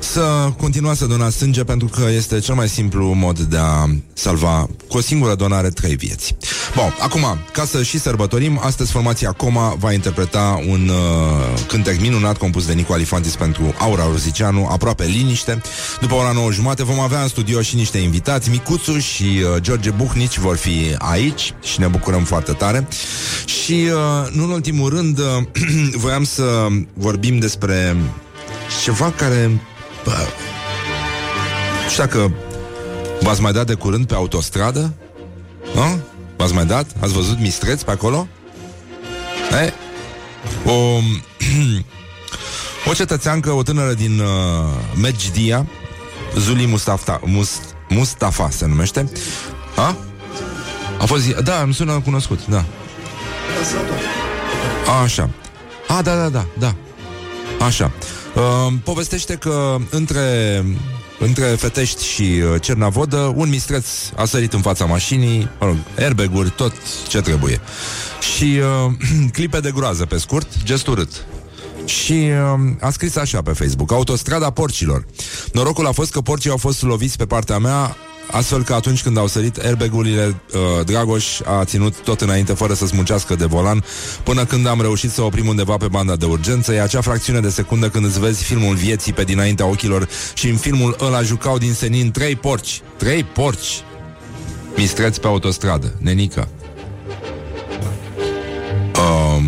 să continuați să donați sânge pentru că este cel mai simplu mod de a salva cu o singură donare trei vieți. Bun, acum, ca să și sărbătorim, astăzi formația Coma va interpreta un uh, cântec minunat compus de Nico Alifantis pentru Aura Ruzicianu, aproape liniște. După ora 9 jumate vom avea în studio și niște invitați, Micuțu și uh, George Buhnici vor fi aici și ne bucurăm foarte tare. Și, uh, nu în ultimul rând, uh, (clears throat) voiam să vorbim despre ceva care Bă, nu știu dacă v-ați mai dat de curând pe autostradă? Nu? V-ați mai dat? Ați văzut mistreți pe acolo? E? O, (clears throat) o cetățeancă, o tânără din uh, Medjdia, Zuli Mustafa, Mus, Mustafa se numește. A? A fost zi... Da, îmi sună cunoscut, da. A, așa. A, da, da, da, da. Așa. Uh, povestește că între, între Fetești și uh, Cernavodă un mistreț a sărit în fața mașinii, mă rog, airbag-uri, tot ce trebuie. Și uh, (clears throat) clipe de groază, pe scurt, gest urât. Și uh, a scris așa pe Facebook Autostrada porcilor Norocul a fost că porcii au fost loviți pe partea mea astfel că atunci când au sărit airbag-urile, uh, Dragoș a ținut tot înainte fără să smucească de volan, până când am reușit să oprim undeva pe banda de urgență. E acea fracțiune de secundă când îți vezi filmul vieții pe dinaintea ochilor și în filmul ăla jucau din senin trei porci. Trei porci! Mistreți pe autostradă, nenică. Um,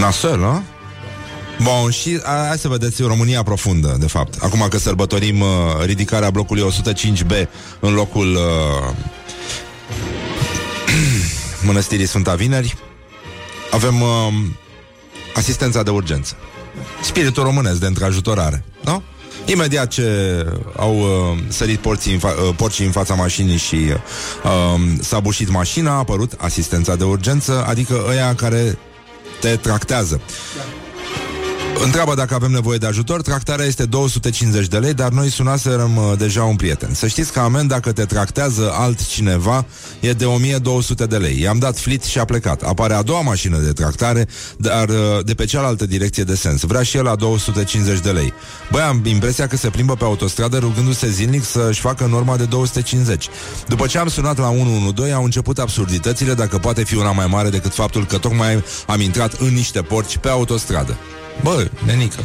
nasol, a? Bun, și a, hai să vedeți România profundă, de fapt. Acum că sărbătorim uh, ridicarea blocului 105B în locul uh, (clears throat) Mănăstirii Sfânta Vineri, avem uh, asistența de urgență. Spiritul românesc de întrajutorare, nu? Imediat ce au uh, sărit porții în fa- uh, porcii în fața mașinii și uh, s-a bușit mașina, a apărut asistența de urgență, adică ăia care te tractează. Întreabă dacă avem nevoie de ajutor, tractarea este 250 de lei, dar noi sunaserăm uh, deja un prieten. Să știți că amend dacă te tractează altcineva e de 1200 de lei. I-am dat flit și a plecat. Apare a doua mașină de tractare, dar uh, de pe cealaltă direcție de sens. Vrea și el la 250 de lei. Băi, am impresia că se plimbă pe autostradă rugându-se zilnic să-și facă norma de 250. După ce am sunat la 112, au început absurditățile dacă poate fi una mai mare decât faptul că tocmai am intrat în niște porci pe autostradă. Bă, nenică.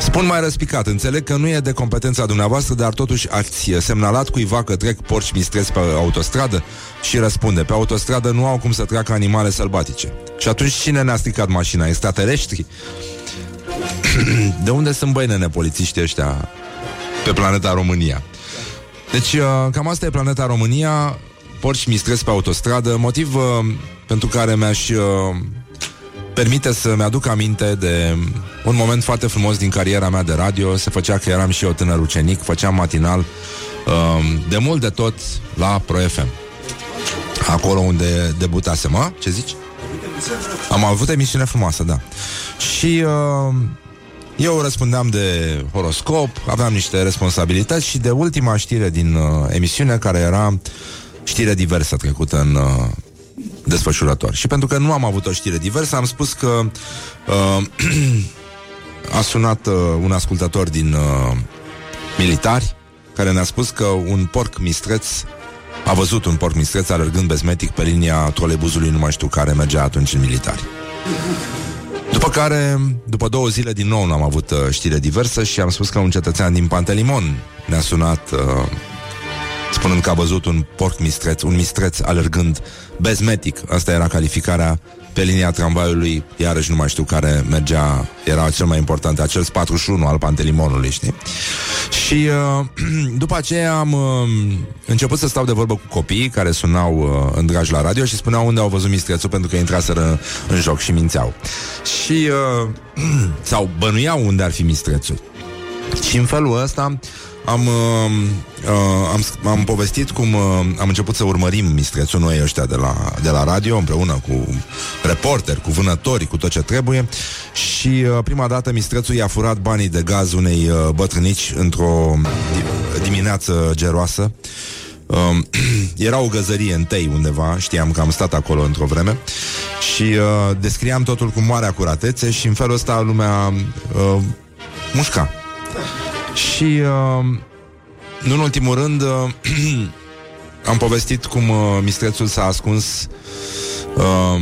Spun mai răspicat, înțeleg că nu e de competența dumneavoastră, dar totuși ați semnalat cuiva că trec porci mistreți pe autostradă și răspunde, pe autostradă nu au cum să treacă animale sălbatice. Și atunci cine ne-a stricat mașina? Extraterestri? (clears throat) de unde sunt băinene polițiștii ăștia pe planeta România? Deci, uh, cam asta e planeta România, porci mistreți pe autostradă, motiv uh, pentru care mi-aș uh, permite să-mi aduc aminte de un moment foarte frumos din cariera mea de radio. Se făcea că eram și eu tânăr ucenic, făceam matinal um, de mult de tot la Pro FM. Acolo unde debutasem, mă? Ce zici? Am avut emisiune frumoasă, da. Și uh, eu răspundeam de horoscop, aveam niște responsabilități și de ultima știre din uh, emisiune, care era știre diversă trecută în uh, desfășurător. Și pentru că nu am avut o știre diversă, am spus că uh, (clears throat) a sunat uh, un ascultător din uh, militari care ne-a spus că un porc mistreț a văzut un porc mistreț alergând bezmetic pe linia trolebuzului, nu mai știu care mergea atunci în militari. După care, după două zile, din nou n-am avut uh, știre diversă și am spus că un cetățean din Pantelimon ne-a sunat uh, spunând că a văzut un porc mistreț, un mistreț alergând bezmetic. Asta era calificarea pe linia tramvaiului, iarăși nu mai știu care mergea, era cel mai important, acel 41 al Pantelimonului, știi? Și uh, (clears throat) după aceea am uh, început să stau de vorbă cu copiii care sunau uh, în dragi la radio și spuneau unde au văzut mistrețul pentru că intraseră în joc și mințeau. Și uh, (clears throat) sau bănuiau unde ar fi mistrețul. Și în felul ăsta am, uh, uh, am, am povestit cum uh, am început să urmărim mistrețul noi ăștia de la, de la radio împreună cu reporteri, cu vânători, cu tot ce trebuie. Și uh, prima dată mistrețul i-a furat banii de gaz unei uh, bătrânici într-o di- dimineață geroasă. Um, (clears throat) era o găzărie în tei undeva, știam că am stat acolo într-o vreme. Și uh, descriam totul cu mare acuratețe și în felul ăsta lumea uh, mușca. Și, uh, nu în ultimul rând, uh, (clears throat) am povestit cum uh, mistrețul s-a ascuns uh,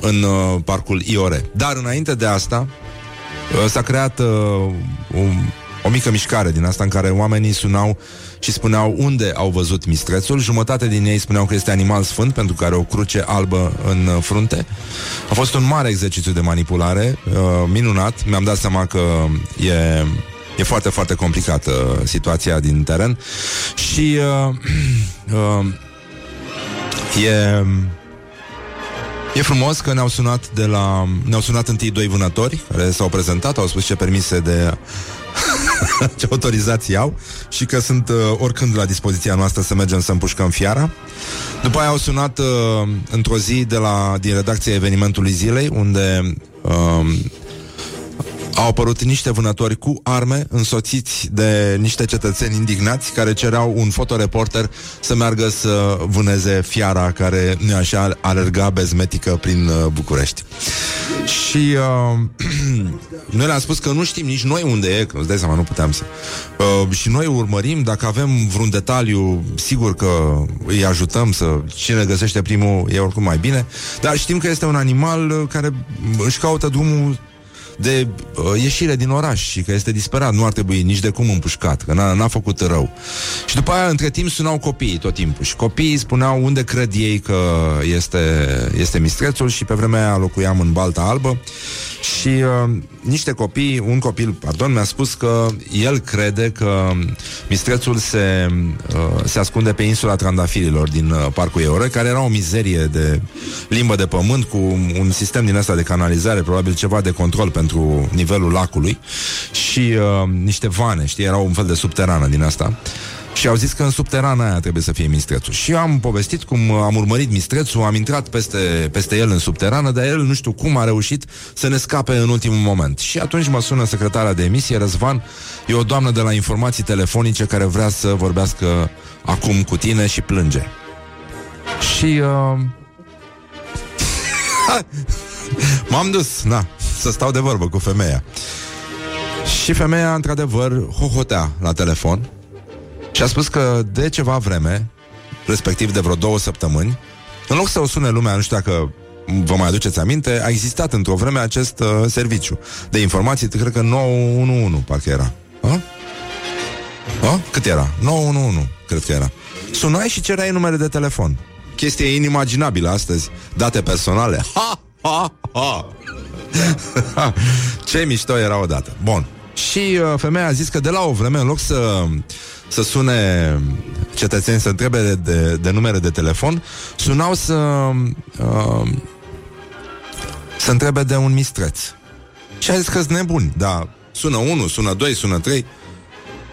în uh, parcul Iore. Dar înainte de asta, uh, s-a creat uh, un, o mică mișcare din asta în care oamenii sunau și spuneau unde au văzut mistrețul. Jumătate din ei spuneau că este animal sfânt pentru că are o cruce albă în uh, frunte. A fost un mare exercițiu de manipulare, uh, minunat. Mi-am dat seama că e E foarte, foarte complicată situația din teren și uh, (clears throat) uh, e, e frumos că ne-au sunat de la ne-au sunat întâi doi vânători care s-au prezentat, au spus ce permise de (laughs) ce autorizații au și că sunt uh, oricând la dispoziția noastră să mergem să împușcăm fiara. După aia au sunat uh, într-o zi de la, din redacția evenimentului zilei, unde uh, au apărut niște vânători cu arme însoțiți de niște cetățeni indignați care cereau un fotoreporter să meargă să vâneze fiara care nu așa alerga bezmetică prin uh, București. Și uh, (clears throat) noi le-am spus că nu știm nici noi unde e, că îți dai seama, nu puteam să... Uh, și noi urmărim, dacă avem vreun detaliu, sigur că îi ajutăm să... Cine găsește primul e oricum mai bine, dar știm că este un animal uh, care își caută drumul de uh, ieșire din oraș și că este disperat, nu ar trebui nici de cum împușcat, că n-a, n-a făcut rău. Și după aia, între timp, sunau copiii tot timpul și copiii spuneau unde cred ei că este, este mistrețul și pe vremea aia locuiam în Balta Albă și uh, niște copii, un copil, pardon, mi-a spus că el crede că mistrețul se, uh, se ascunde pe insula Trandafirilor din uh, Parcul Eore, care era o mizerie de limbă de pământ cu un sistem din asta de canalizare, probabil ceva de control pentru nivelul lacului și uh, niște vane, știi, erau un fel de subterană din asta. Și au zis că în subterana aia trebuie să fie mistrețul. Și eu am povestit cum am urmărit mistrețul, am intrat peste, peste el în subterană, dar el nu știu cum a reușit să ne scape în ultimul moment. Și atunci mă sună secretara de emisie, Răzvan, e o doamnă de la informații telefonice care vrea să vorbească acum cu tine și plânge. Și... Uh... (laughs) M-am dus, na, să stau de vorbă cu femeia. Și femeia, într-adevăr, hohotea la telefon și a spus că de ceva vreme, respectiv de vreo două săptămâni, în loc să o sune lumea, nu știu dacă vă mai aduceți aminte, a existat într-o vreme acest uh, serviciu de informații, cred că 911, parcă era. A? A? Cât era? 911, cred că era. Sunai și cereai numere de telefon. Chestie inimaginabilă astăzi. Date personale. Ha! Ha! Ha! (laughs) Ce mișto era odată. Bun. Și uh, femeia a zis că de la o vreme, în loc să să sune cetățeni să întrebe de, de, de numere de telefon, sunau să uh, să întrebe de un mistreț. Și a zis că sunt nebuni, da, sună 1, sună 2, sună 3.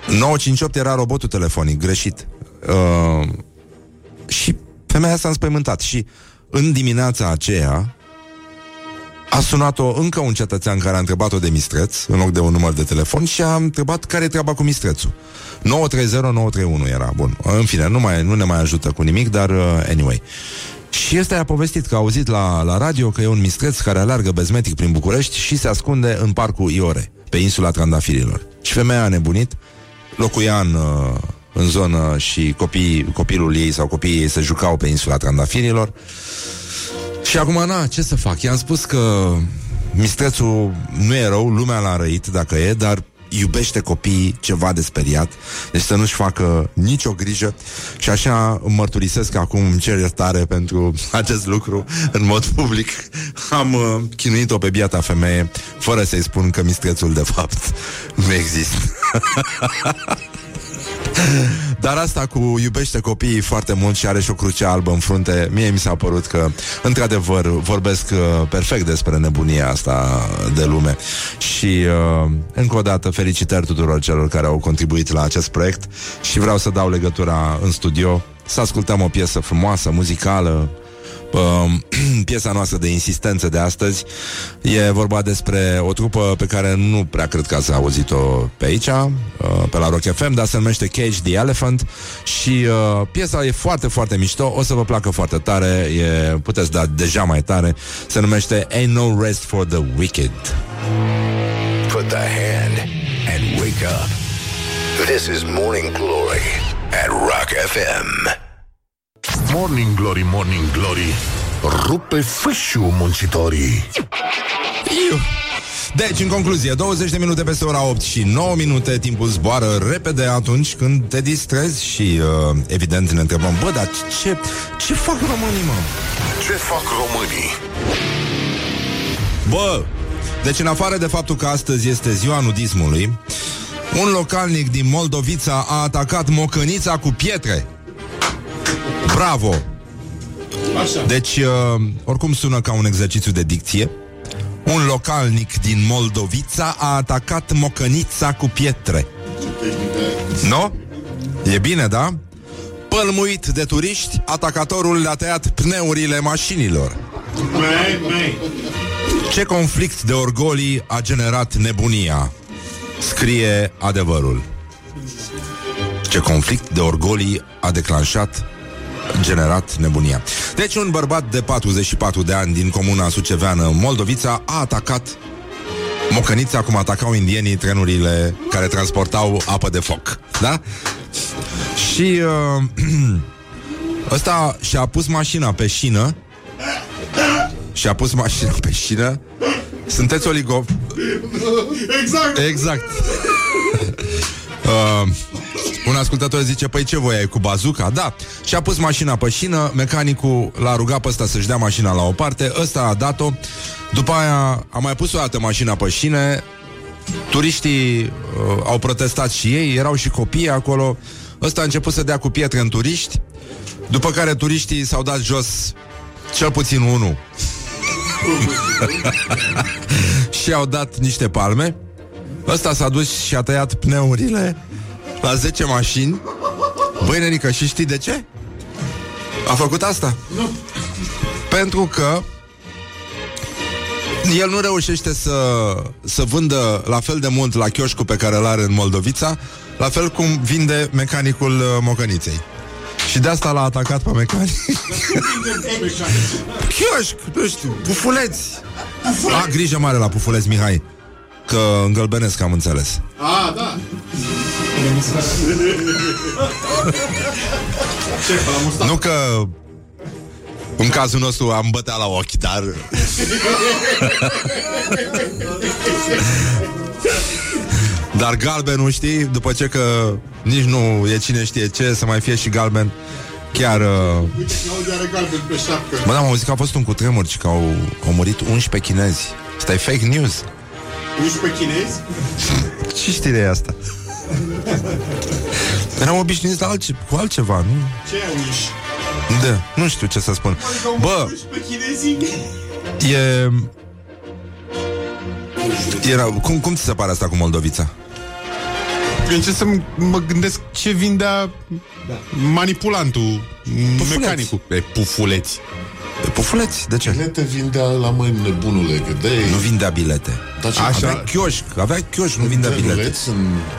958 era robotul telefonic, greșit. Uh, și femeia s-a înspăimântat și în dimineața aceea a sunat-o încă un cetățean care a întrebat-o de mistreț în loc de un număr de telefon și a întrebat care e treaba cu mistrețul. 930-931 era, bun. În fine, nu, mai, nu ne mai ajută cu nimic, dar uh, anyway. Și ăsta a povestit că a auzit la, la radio că e un mistreț care alergă bezmetic prin București și se ascunde în parcul Iore, pe insula Trandafirilor. Și femeia a nebunit, locuia în, uh, în zonă și copii, copilul ei sau copiii ei se jucau pe insula Trandafirilor. Și acum, na, ce să fac? I-am spus că mistrețul nu e rău, lumea l-a răit dacă e, dar iubește copiii ceva de speriat, deci să nu-și facă nicio grijă și așa mărturisesc că acum îmi cer iertare pentru acest lucru în mod public. Am uh, chinuit-o pe biata femeie fără să-i spun că mistrețul de fapt nu există. (laughs) (laughs) Dar asta cu iubește copiii foarte mult și are și o cruce albă în frunte, mie mi s-a părut că, într-adevăr, vorbesc uh, perfect despre nebunia asta de lume. Și, uh, încă o dată, felicitări tuturor celor care au contribuit la acest proiect și vreau să dau legătura în studio, să ascultăm o piesă frumoasă, muzicală, uh, (clears throat) piesa noastră de insistență de astăzi. E vorba despre o trupă pe care nu prea cred că ați auzit-o pe aici, uh, pe la Rock FM, dar se numește Cage the Elephant și uh, piesa e foarte, foarte mișto, o să vă placă foarte tare, e, puteți da deja mai tare, se numește Ain't No Rest for the Wicked. Put the hand and wake up. This is Morning Glory at Rock FM. Morning Glory, Morning Glory Rupe fâșiu muncitorii Iu. Deci, în concluzie, 20 de minute peste ora 8 și 9 minute, timpul zboară repede atunci când te distrezi și, uh, evident, ne întrebăm, bă, dar ce, ce fac românii, mă? Ce fac românii? Bă, deci în afară de faptul că astăzi este ziua nudismului, un localnic din Moldovița a atacat mocănița cu pietre. Bravo! Așa. Deci, uh, oricum sună ca un exercițiu de dicție. Un localnic din Moldovița a atacat mocănița cu pietre. Nu? E bine, da? Pălmuit de turiști, atacatorul le-a tăiat pneurile mașinilor. Mai, mai. Ce conflict de orgolii a generat nebunia? Scrie adevărul. Ce conflict de orgolii a declanșat generat nebunia. Deci un bărbat de 44 de ani din comuna suceveană Moldovița a atacat mocănița cum atacau indienii trenurile care transportau apă de foc. Da? Și uh, (clears throat) ăsta și-a pus mașina pe șină și-a pus mașina pe șină Sunteți oligop Exact. Exact (laughs) uh, Un ascultător zice Păi ce voi ai cu bazuca? Da, și-a pus mașina pe șină Mecanicul l-a rugat pe ăsta să-și dea mașina la o parte Ăsta a dat-o. După aia a mai pus o dată mașina pe șine. Turiștii uh, au protestat și ei Erau și copii acolo. Ăsta a început să dea cu pietre în turiști După care turiștii s-au dat jos Cel puțin unul. (laughs) Și au dat niște palme. Ăsta s-a dus și a tăiat pneurile la 10 mașini. Băi, nenică, și știi de ce? A făcut asta? Nu. Pentru că el nu reușește să, să vândă la fel de mult la chioșcul pe care îl are în Moldovița, la fel cum vinde mecanicul uh, mocăniței. Și de asta l-a atacat pe mecanic. (laughs) Chioșc, nu știu, pufuleți. A, grijă mare la pufuleți, Mihai. Că îngălbenesc, am înțeles. A, da. Nu că în cazul nostru am bătea la ochi, dar... dar galbenul, știi, după ce că nici nu e cine știe ce, să mai fie și galben, chiar... Uh... Uite, Claudia are galben pe șapcă. Bă, da, am auzit că a fost un cutremur și că au, au murit 11 chinezi. Asta e fake news. 11 chinezi? Ce știre e asta? Eram obișnuiți la altce- cu altceva, nu? Ce ai uiși? Da, nu știu ce să spun. Bă, 11 chinezii? e... Era, cum, cum ți se pare asta cu Moldovița? Eu încerc să m- mă gândesc ce vindea manipulantul, Pufuleți. mecanicul. E, pufuleți. Pe pufuleți, de ce? Bilete vindea la mai nebunule, că de Nu vindea bilete. Dar ce- Așa. Avea chioșc, avea chioșc, nu vindea bilete. trenuleț în...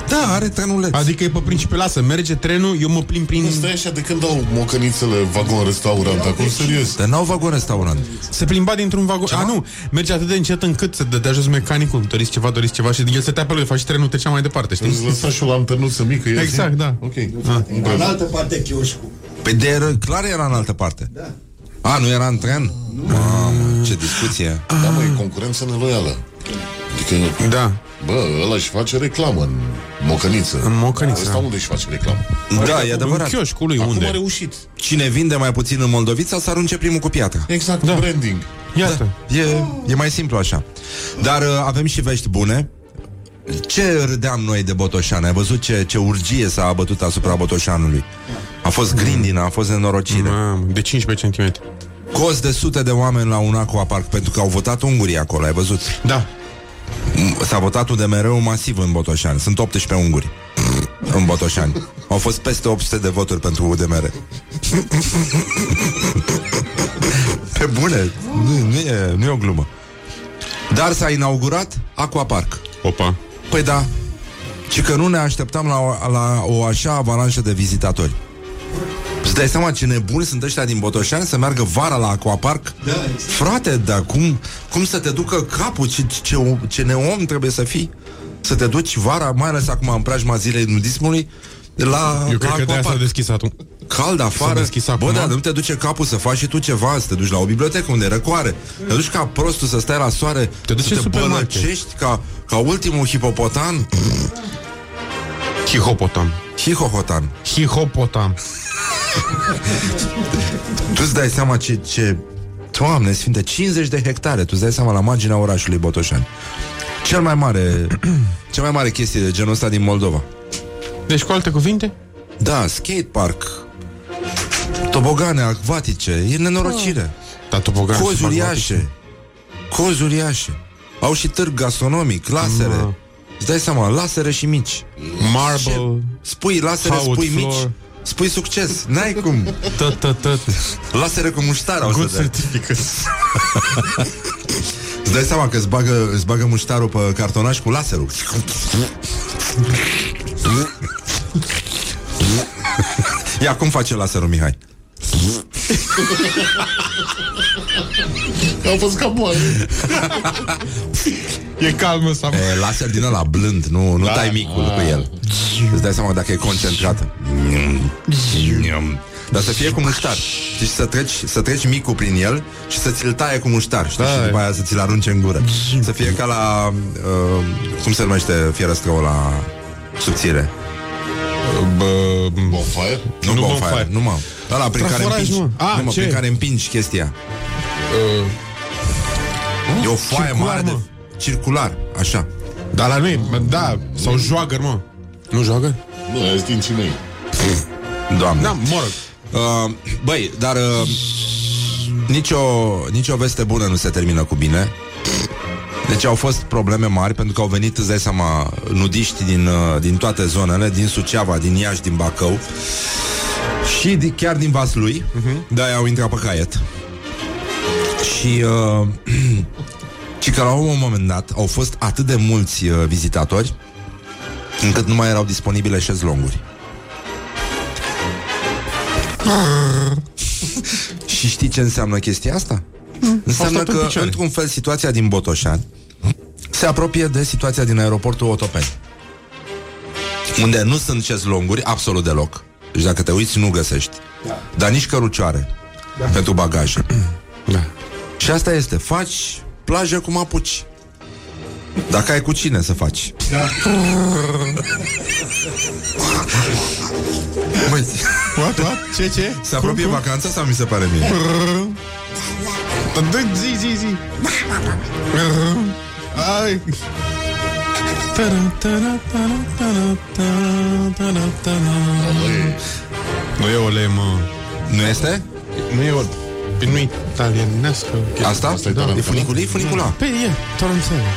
Da, are trenuleț. Adică e pe principiu, lasă, merge trenul, eu mă plimb prin... Stai așa, de când au mocănițele vagon-restaurant? Acum, serios. Dar n-au vagon restaurant. Se plimba dintr-un vagon. A, nu, merge atât de încet încât să dădea jos mecanicul. Doriți ceva, doriți ceva și el se tea pe lui, face trenul, trecea mai departe, știi? Îți lăsa și o lanternuță mică. e Exact, zi? da. Ok. În altă parte chioșcul. Pe de clar era în altă parte. Da. A, nu era în tren? Mamă, ce discuție. Da, mă, e concurență neloială. Adică, Da. bă, ăla își face reclamă în mocăniță. În Mocăniță. Ăsta unde își face reclamă? Da, e În adevărat. chioșcul lui, Acum a unde? reușit. Cine vinde mai puțin în Moldovița să arunce primul cu piatra. Exact, da. branding. Iată. E, e mai simplu așa. Dar uh, avem și vești bune. Ce râdeam noi de Botoșan? Ai văzut ce, ce urgie s-a abătut asupra Botoșanului? A fost grindina, a fost nenorocire. Mamă, de 15 cm. Cost de sute de oameni la un aquapark pentru că au votat ungurii acolo, ai văzut? Da. M- S-a votat UDMR-ul masiv în Botoșani. Sunt 18 unguri (laughs) în Botoșani. Au fost peste 800 de voturi pentru UDMR. (laughs) Pe bune, nu, nu, e, nu e o glumă. Dar s-a inaugurat Aquapark. Opa. Păi da, ci că nu ne așteptam la o, la o așa avalanșă de vizitatori. Îți dai seama ce nebuni sunt ăștia din Botoșani să meargă vara la Aquapark? Da, Frate, dar cum, cum să te ducă capul? Ce, ce, ce neom trebuie să fii? Să te duci vara, mai ales acum în preajma zilei nudismului, la, Eu cred la că de aia s-a Aquapark. deschis atunci. Cald afară S-a deschis Bă, acum? da, nu te duce capul să faci și tu ceva Să te duci la o bibliotecă unde e răcoare Te duci ca prostul să stai la soare Te duci Să în te supermarket. bălăcești ca, ca ultimul hipopotan Hihopotam. Hihohotan Hihopotam. Tu îți dai seama ce, ce... Doamne sfinte, 50 de hectare Tu îți dai seama la marginea orașului Botoșani. Cel mai mare (clears throat) Cea mai mare chestie de genul ăsta din Moldova. Deci, cu alte cuvinte, Da, skatepark Tobogane acvatice E nenorocire. Da, topogan. Cozi uriașe. Cozi uriașe. Au și târg gastronomic, lasere. Mă. Îți dai seama, lasere și mici Marble. Spui lasere, Howard spui floor. mici Spui succes, n-ai cum Tot, tot, tot. Lasere cu muștar au Good să dea. certificate. (laughs) Îți dai seama că îți bagă, îți bagă muștarul pe cartonaș cu laserul. (laughs) Ia, cum face laserul, Mihai? Au fost ca moale. (laughs) E calmă sau... E, laser din ăla blând, nu, nu da, dai micul cu el. Îți dai seama dacă e concentrat. Dar să fie cu muștar. Știi, să treci, să treci micul prin el și să ți-l taie cu muștar. Știi? Da, și e. după aia să ți-l arunce în gură. Să fie ca la... Uh, cum se numește fierăstrăul la subțire? Bă, Bonfire? Nu, Nu bonfire, bonfire. nu mă. Ăla prin care Traforaj, împingi. mă. Ah, nu, mă, ce? prin care împingi chestia. e o foaie circular, mare de... mă. Circular, așa. Dar la noi, bă, da, sau joagăr, mă. Nu joagăr? Nu, aia din mei. Doamne. Da, mă rog. Uh, băi, dar uh, nicio, nicio veste bună nu se termină cu bine. Deci au fost probleme mari pentru că au venit, îți dai seama, nudiști din, uh, din toate zonele, din Suceava, din Iași, din Bacău și di- chiar din Vaslui, uh-huh. de-aia au intrat pe caiet. Și uh, (clears throat) și că la un moment dat au fost atât de mulți uh, vizitatori încât nu mai erau disponibile șezlonguri. (laughs) Și știi ce înseamnă chestia asta? Înseamnă stat în că, picioare. într-un fel, situația din Botoșani se apropie de situația din aeroportul Otopeni. Unde nu sunt șezlonguri absolut deloc. Deci dacă te uiți, nu găsești. Dar nici cărucioare pentru bagaje. Da. Și asta este, faci plajă cum apuci. Dacă ai cu cine să faci. (laughs) Măi, What, what? Ce, ce? se apropie vacanța sau mi se pare mie? Dă zi, zi, zi. Ai. Nu e o lemă. Nu este? Nu e o... Nu e italienescă. Asta? Asta e da. E tarantela. funicul, e funicula. Pe e, tarantela.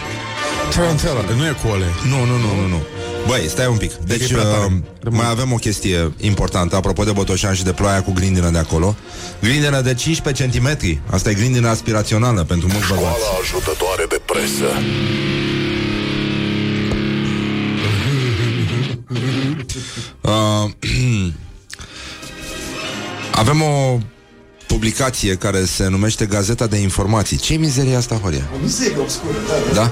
Tarantela. Nu e cu ole. Nu, nu, nu, nu, nu. Băi, stai un pic. Deci, e prea tare. uh, mai avem o chestie importantă Apropo de Botoșan și de ploaia cu grindină de acolo Grindină de 15 cm Asta e grindină aspirațională pentru mulți bărbați Școala ajutătoare de presă. uh, (clears throat) Avem o publicație care se numește Gazeta de Informații Ce mizerie asta, Horia? Mizerie obscură, da. Da?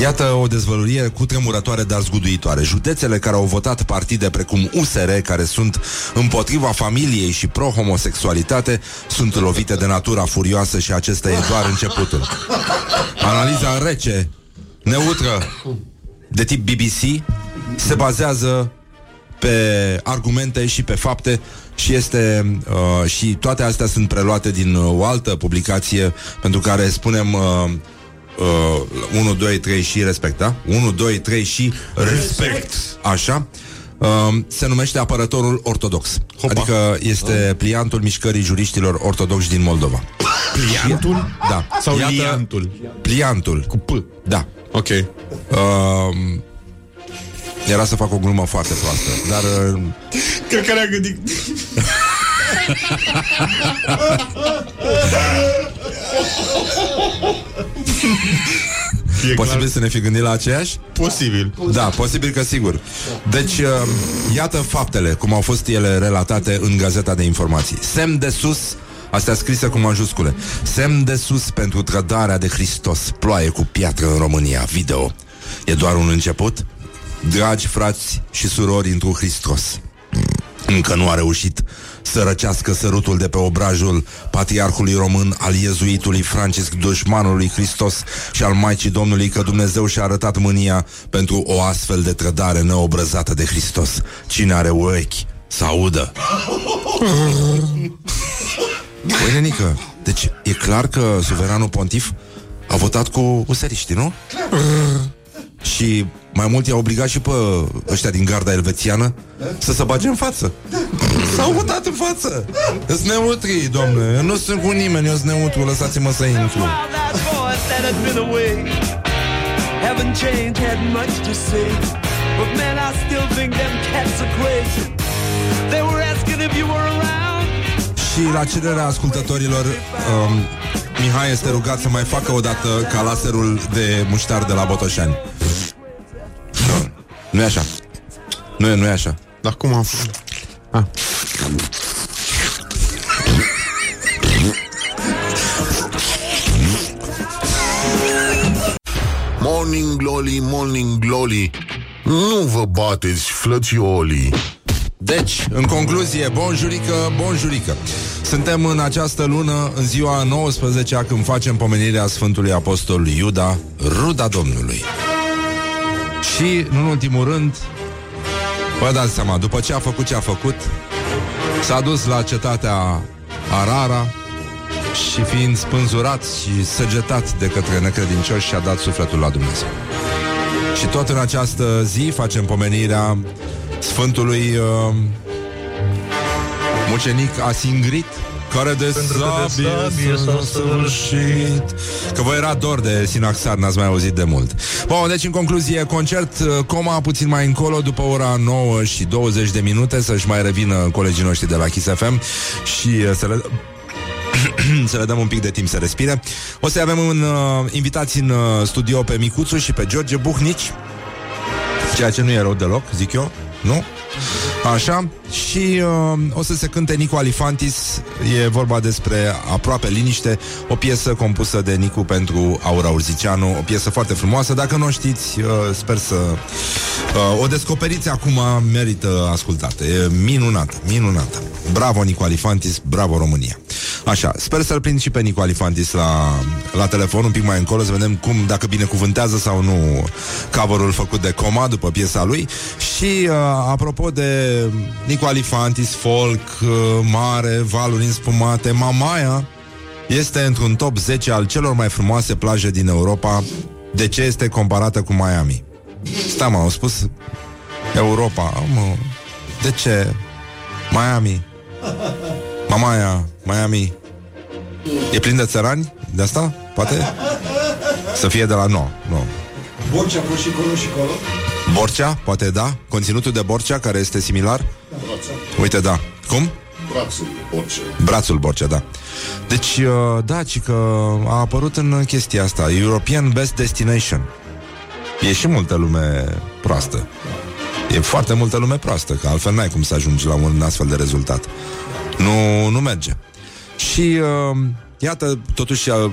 Iată o dezvăluire cu tremurătoare, dar zguduitoare. Județele care au votat partide precum USR, care sunt împotriva familiei și pro-homosexualitate, sunt lovite de natura furioasă și acesta e doar începutul. Analiza rece, neutră, de tip BBC, se bazează pe argumente și pe fapte și este uh, și toate astea sunt preluate din uh, o altă publicație pentru care spunem uh, uh, 1, 2, 3 și respect, da? 1, 2, 3 și respect. Așa. Uh, se numește apărătorul ortodox. Hopa. Adică este pliantul mișcării juriștilor ortodoxi din Moldova. Pliantul? Da. Sau liantul? Pliantul. Cu P. Da. Ok. Uh, era să fac o glumă foarte proastă, dar uh, Cred că ne-a gândit. E posibil să ne fi gândit la aceeași? Posibil. Da, posibil că sigur. Deci, uh, iată faptele, cum au fost ele relatate în Gazeta de Informații. Semn de sus, astea scrise cu majuscule, semn de sus pentru trădarea de Hristos, ploaie cu piatră în România, video. E doar un început? Dragi frați și surori într Hristos, încă nu a reușit să răcească sărutul de pe obrajul patriarhului român al iezuitului Francisc, dușmanului Hristos și al Maicii Domnului, că Dumnezeu și-a arătat mânia pentru o astfel de trădare neobrăzată de Hristos. Cine are urechi să audă? (laughs) Băi, nenică, deci e clar că suveranul pontif a votat cu useriștii, nu? Și mai mult i-a obligat și pe ăștia din garda elvețiană Să se bage în față S-au votat în față Sunt neutri, domne Eu nu sunt cu nimeni, eu sunt neutru Lăsați-mă să intru that voice that had been away. Haven't changed, had much to say. But man, I still think them cats are crazy. They were asking if you were around. Și la cererea ascultătorilor um, Mihai este rugat să mai facă o dată ca laserul de muștar de la Botoșani. Nu, nu e așa. Nu e, nu e așa. Dar cum am fost? Ah. Morning Glory, Morning Glory Nu vă bateți, flățiolii Deci, în concluzie, bonjurică, bonjurică. Suntem în această lună, în ziua 19 când facem pomenirea Sfântului Apostol Iuda, ruda Domnului. Și, în ultimul rând, vă dați seama, după ce a făcut ce a făcut, s-a dus la cetatea Arara și fiind spânzurat și săgetat de către necredincioși și-a dat sufletul la Dumnezeu. Și tot în această zi facem pomenirea Sfântului uh, Mucenic Asingrit care de Pentru că de sabie, sabie s-a s-a săvârșit Că vă era dor de Sinaxar, n-ați mai auzit de mult Bun, deci în concluzie, concert uh, Coma puțin mai încolo, după ora 9 și 20 de minute Să-și mai revină colegii noștri de la Kiss FM Și uh, să le... (clears throat) să le dăm un pic de timp să respire. O să avem un uh, invitați în uh, studio pe Micuțu și pe George Buhnici, ceea ce nu e rău deloc, zic eu, nu? Așa, și uh, o să se cânte Nicu Alifantis, e vorba despre Aproape Liniște, o piesă compusă de Nicu pentru Aura Urzicianu, o piesă foarte frumoasă, dacă nu o știți, uh, sper să uh, o descoperiți acum, merită ascultată, e minunată, minunată. Bravo Nicu Alifantis, bravo România. Așa, sper să-l prind și pe Nicu Alifantis la, la telefon un pic mai încolo Să vedem cum, dacă binecuvântează sau nu cover făcut de Coma după piesa lui Și uh, apropo de Nicu Alifantis, folk, uh, mare, valuri înspumate Mamaia este într-un top 10 al celor mai frumoase plaje din Europa De ce este comparată cu Miami? Stai mă, au spus Europa, mă, de ce? Miami Mamaia, Miami E plin de țărani de asta? Poate? Să fie de la nou. No. Borcea a fost și colo și colo. Borcea? Poate da? Conținutul de Borcea, care este similar? Uite, da. Cum? Brațul, orice Brațul Borcea, da. Deci, uh, da, ci că a apărut în chestia asta European Best Destination E și multă lume proastă E foarte multă lume proastă Că altfel n-ai cum să ajungi la un astfel de rezultat Nu, nu merge Și uh, iată, totuși uh,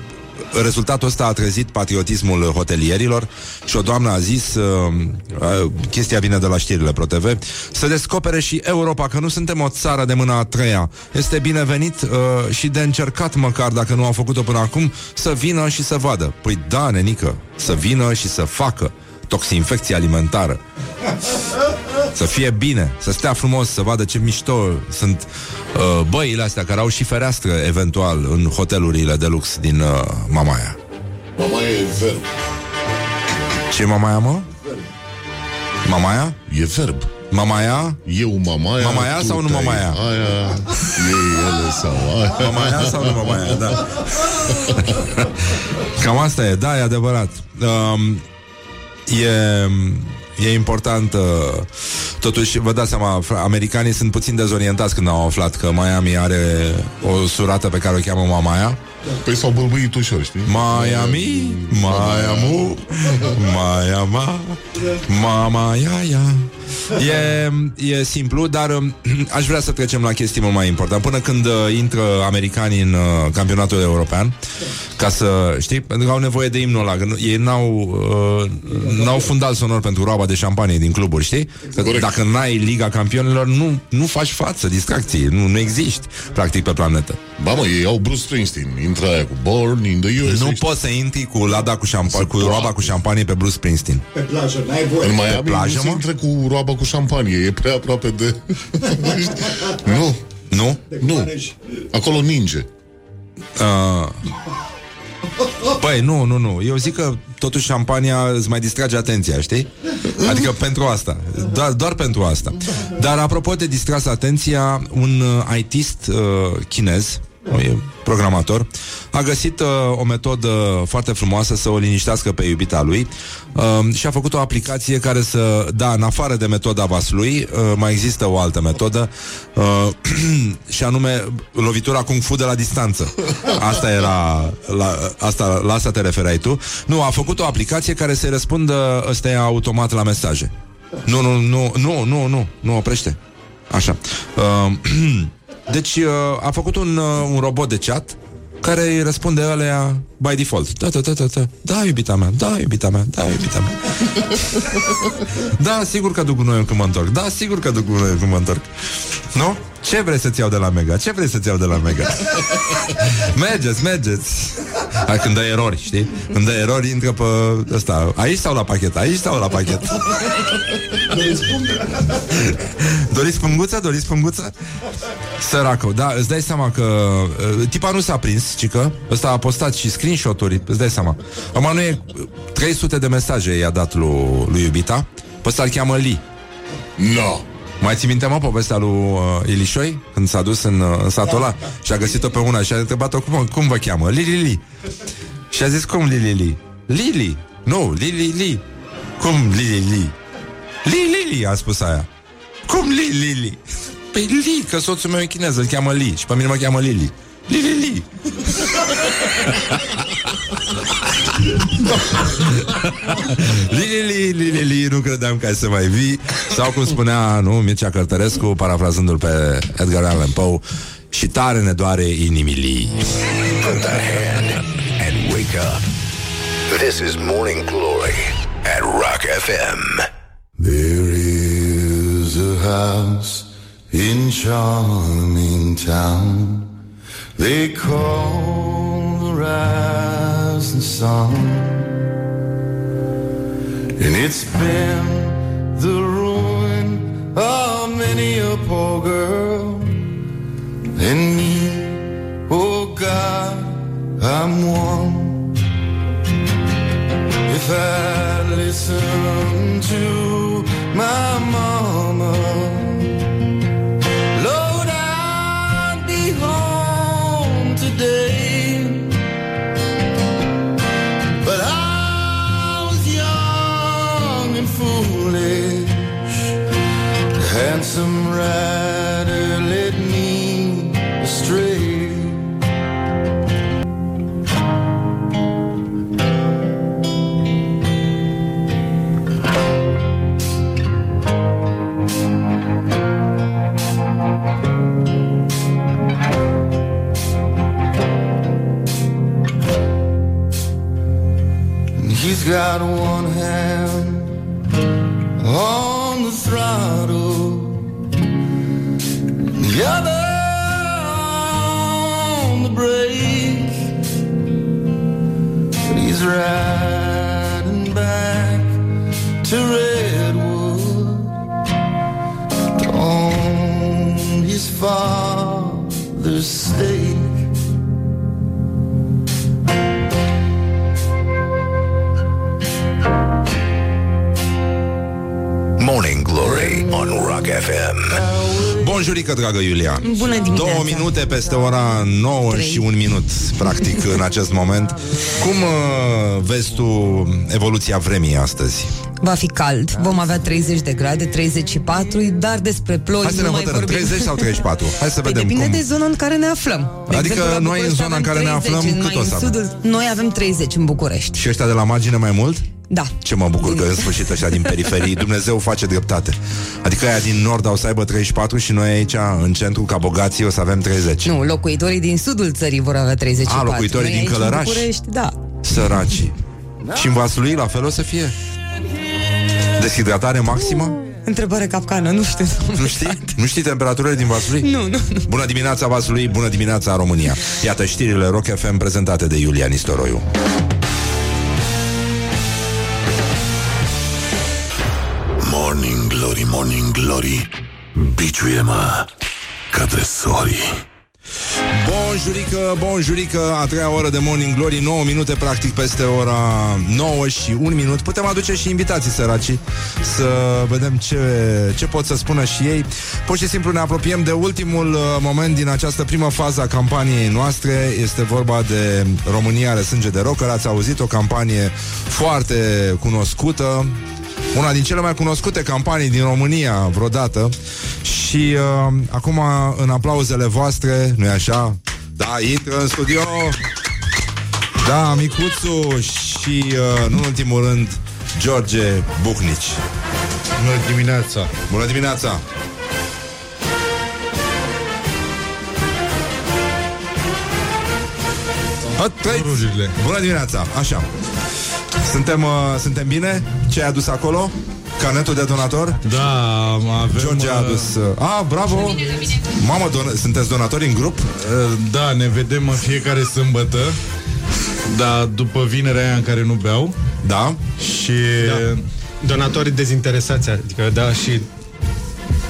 Rezultatul ăsta a trezit patriotismul hotelierilor și o doamnă a zis, uh, uh, chestia vine de la știrile ProTV, să descopere și Europa, că nu suntem o țară de mâna a treia. Este binevenit uh, și de încercat măcar, dacă nu au făcut-o până acum, să vină și să vadă. Păi da, nenică, să vină și să facă toxinfecție alimentară. Să fie bine, să stea frumos, să vadă ce mișto sunt uh, băile astea care au și fereastră eventual în hotelurile de lux din uh, Mamaia. Mama e verb Ce e Mamaia, mă? Mamaia? E verb Mamaia? Eu mamaia Mamaia tu sau nu tai mamaia? Aia Ei ele sau aia Mamaia sau nu Mamaia, da. (laughs) Cam asta e, da, e adevărat. Um, e, e important uh, Totuși, vă dați seama fra- Americanii sunt puțin dezorientați când au aflat Că Miami are o surată pe care o cheamă Mamaia Păi s-au bâlbâit ușor, știi? Miami, Miami, Miami, Mama, ia, ia. E, e simplu, dar um, aș vrea să trecem la chestii mult mai important. Până când uh, intră americanii în uh, campionatul european, ca să, știi, pentru că au nevoie de imnul ăla, că nu- ei n-au, uh, n-au fundal sonor pentru roaba de șampanie din cluburi, știi? Că Corect. dacă n-ai Liga Campionilor, nu, nu faci față, distracții, nu, nu existi, practic, pe planetă. Ba mă, ei au Bruce Springsteen Intră aia cu Born in the USA Nu poți să intri cu lada cu șampanie, cu roaba cu șampanie pe Bruce Springsteen. Pe plajă, n-ai voie. În Miami plajă, nu se mă? intră cu roaba cu șampanie E prea aproape de... (laughs) nu, Nu? nu Acolo ninge Uh, Păi, nu, nu, nu. Eu zic că totuși șampania îți mai distrage atenția, știi? Adică pentru asta. Doar, doar pentru asta. Dar apropo de distras atenția, un uh, ITist uh, chinez e programator, a găsit uh, o metodă foarte frumoasă să o liniștească pe iubita lui uh, și a făcut o aplicație care să, da, în afară de metoda vasului, uh, mai există o altă metodă uh, (clears throat) și anume lovitura kung fu de la distanță. Asta era, la, asta, la asta te referai tu. Nu, a făcut o aplicație care să-i răspundă ăsta automat la mesaje. Nu, nu, nu, nu, nu, nu, nu oprește. Așa. Uh, (clears throat) deci uh, a făcut un, uh, un robot de chat care îi răspunde alea by default. Da, da, da, da, da. Da, iubita mea, da, iubita mea, da, iubita mea. (laughs) da, sigur că duc gunoiul când mă întorc. Da, sigur că duc gunoiul când mă întorc. Nu? Ce vreți să-ți iau de la Mega? Ce vreți să-ți iau de la Mega? (laughs) mergeți, mergeți. Hai, când dă erori, știi? Când dă erori, intră pe ăsta. Aici sau la pachet? Aici sau la pachet? (laughs) Doriți punguță? Doriți punguță? Săracul, da, îți dai seama că uh, Tipa nu s-a prins, cică Ăsta a postat și screenshot-uri, îți dai seama Acum nu e 300 de mesaje i-a dat lui, lui iubita Pe ăsta îl cheamă Lee No. mai ții minte, mă, povestea lui uh, Ilișoi? Când s-a dus în, uh, în satul ăla Și a găsit-o pe una și a întrebat-o cum, cum vă cheamă? Lili, Lili Și a zis, cum Lili, Lili? Lili, nu, Lili, Lili Cum Lili, Lili? Lili, Lili, a spus aia Cum Lili, Lili? Păi Li, că soțul meu e chinez, îl cheamă Li Și pe mine mă cheamă Lili Lili, Li Lili, li, li, li, nu credeam că ai să mai vii Sau cum spunea, nu, Mircea Cărtărescu Parafrazându-l pe Edgar Allan Poe Și tare ne doare inimilii Put the hand and wake up. This is Morning Glory at Rock FM. There is a house in charming town. They call the rising sun. And it's been the ruin of many a poor girl. And me, oh God, I'm one. If I listen to my mama, rider led me astray. He's got one hand on the throttle, the other on the. But he's riding back to Redwood on his father's stake. Glory on Rock FM. Bonjurică, dragă Iulia Bună dimineața. Două minute peste ora 9 Trei. și un minut Practic în acest moment Cum uh, vezi tu evoluția vremii astăzi? Va fi cald, vom avea 30 de grade, 34, dar despre ploi Hai să ne nu mai hotărâm, vorbim. 30 sau 34? Hai să Păi vedem depinde cum de zona în care ne aflăm. De Adică exemplu, la noi în București zona în avem care ne 30, aflăm, în cât mai o să în avem? sudul, Noi avem 30 în București. Și ăștia de la margine mai mult? Da. Ce mă bucur că în sfârșit ăștia din periferii (laughs) Dumnezeu face dreptate Adică aia din nord au să aibă 34 Și noi aici în centru ca bogații o să avem 30 Nu, locuitorii din sudul țării vor avea 34. A, locuitorii Noi din aici, în Călăraș? București, da. Săracii Și în Vaslui la fel o să fie Deshidratare maximă? Întrebare capcană, nu știu. Nu știi? Nu știi temperaturile din Vaslui? Nu, nu, nu. Bună dimineața Vaslui, bună dimineața România Iată știrile Rock FM prezentate de Iulia Nistoroiu Glory, Morning Glory Biciuie-mă ca tresorii jurică, bun jurică, a treia oră de Morning Glory, 9 minute practic peste ora 9 și 1 minut. Putem aduce și invitații săraci să vedem ce, ce pot să spună și ei. Pur și simplu ne apropiem de ultimul uh, moment din această primă fază a campaniei noastre. Este vorba de România are sânge de rocker. Ați auzit o campanie foarte cunoscută, una din cele mai cunoscute campanii din România vreodată și uh, acum în aplauzele voastre, nu-i așa? Da, intră în studio Da, Micuțu și uh, nu în ultimul rând George Bucnici Bună dimineața! Bună dimineața! A, trăiți. Rurile. Bună dimineața, așa Suntem, uh, suntem bine? Ce ai adus acolo? Carnetul de donator? Da, avem... George a adus uh, A, bravo Mamă, don- sunteți donatori în grup? uh, Da, ne vedem în fiecare sâmbătă Dar după vinerea aia în care nu beau Da Și... Da. Donatorii dezinteresați, adică da și...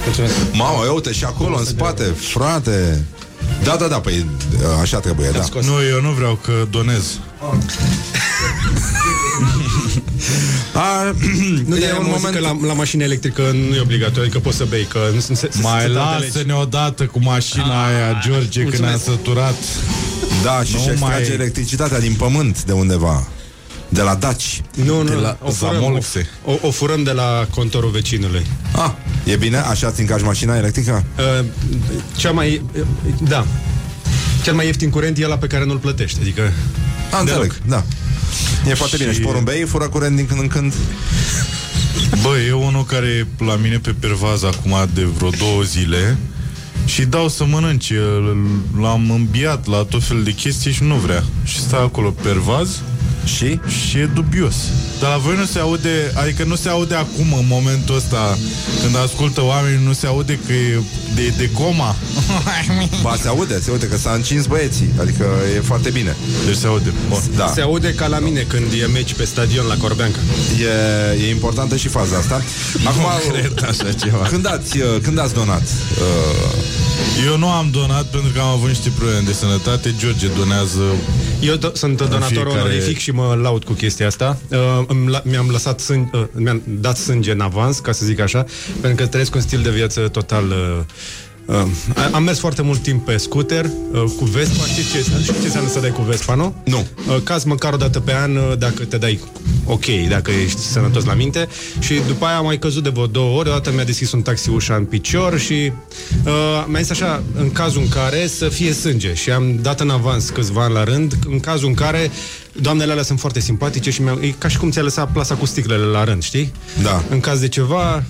Mulțumesc. Mamă, ia uite și acolo în spate Frate Da, da, da, păi așa trebuie, da Nu, eu nu vreau că donez (laughs) A, (clears throat) Nu, e de un un moment că la, la mașină electrică nu e obligatoriu, că poți să bei, că nu sunt... se- se- Mai se date legi. lasă-ne odată cu mașina aia, George, când mulțumesc. ne-a săturat Da, și Nu și extrage mai- electricitatea din pământ de undeva De la Daci Nu, nu, De la o, furăm, Zamolxe. o, o furăm de la contorul vecinului. Ah, e bine? Așa ți încarci mașina electrică? Uh, cea mai... Uh, da. Cel mai ieftin curent e ăla pe care nu-l plătești, adică... A, înțeleg, da E foarte Și- bine Și porumbei fură curent din când în când Bă, e unul care e la mine pe pervaz acum de vreo două zile și dau să mănânce. L- L-am îmbiat la tot fel de chestii și nu vrea. Și stă acolo pervaz Și? și e dubios. Dar la voi nu se aude, adică nu se aude acum, în momentul ăsta, când ascultă oamenii, nu se aude că e de, de coma. (laughs) Ba, se aude, se aude că s-a încins băieții Adică e foarte bine Deci se aude. Bun. Da, Se aude ca la mine când e meci pe stadion la Corbeanca. e, e importantă și faza asta Acum, Cred așa ceva. când ați, uh, când ați donat? Uh, Eu nu am donat pentru că am avut niște probleme de sănătate. George donează Eu do- sunt donator fiecare- onorific și mă laud cu chestia asta. Uh, îmi la- mi-am lăsat sân- uh, mi-am dat sânge în avans, ca să zic așa, pentru că trăiesc un stil de viață total uh, Uh, am mers foarte mult timp pe scooter uh, cu Vespa. Știți ce, știți ce înseamnă să dai cu Vespa, nu? Nu. Uh, caz măcar o dată pe an uh, dacă te dai ok, dacă ești sănătos la minte. Și după aia am mai căzut de vreo două ori. Odată mi-a deschis un taxi ușa în picior și uh, mi-a zis așa, în cazul în care să fie sânge. Și am dat în avans câțiva ani la rând, în cazul în care doamnele alea sunt foarte simpatice și mi-au, e ca și cum ți-a lăsat plasa cu sticlele la rând, știi? Da. În caz de ceva,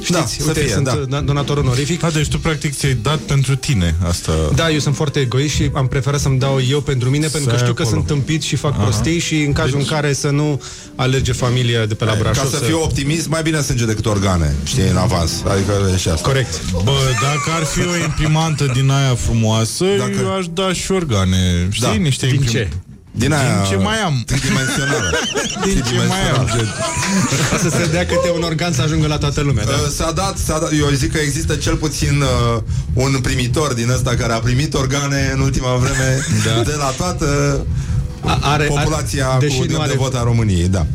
știți, Da, să uite, fie, sunt da. da. donator onorific. A, deci tu practic ți-ai dat pentru tine asta. Da, eu sunt foarte egoist și am preferat să-mi dau eu pentru mine, pentru că ai știu că acolo. sunt tâmpit și fac prostii și în cazul în care să nu alerge familia de pe la Ca Brașov. să fiu optimist, mai bine sânge decât organe Știi, în avans Adică e și asta Corect. Bă, dacă ar fi o imprimantă din aia frumoasă, Dacă- eu aș da și organe. Știi? Da. Niște Din imprim- ce? Din aia (laughs) Din ce mai am? Tridimensională Din ce mai am? Ca să se dea câte un organ să ajungă la toată lumea, da? Uh, S-a dat, s-a dat, eu zic că există cel puțin uh, un primitor din ăsta care a primit organe în ultima vreme da. de la toată A- are, populația are, deși cu nu drept are, de vot a României, da.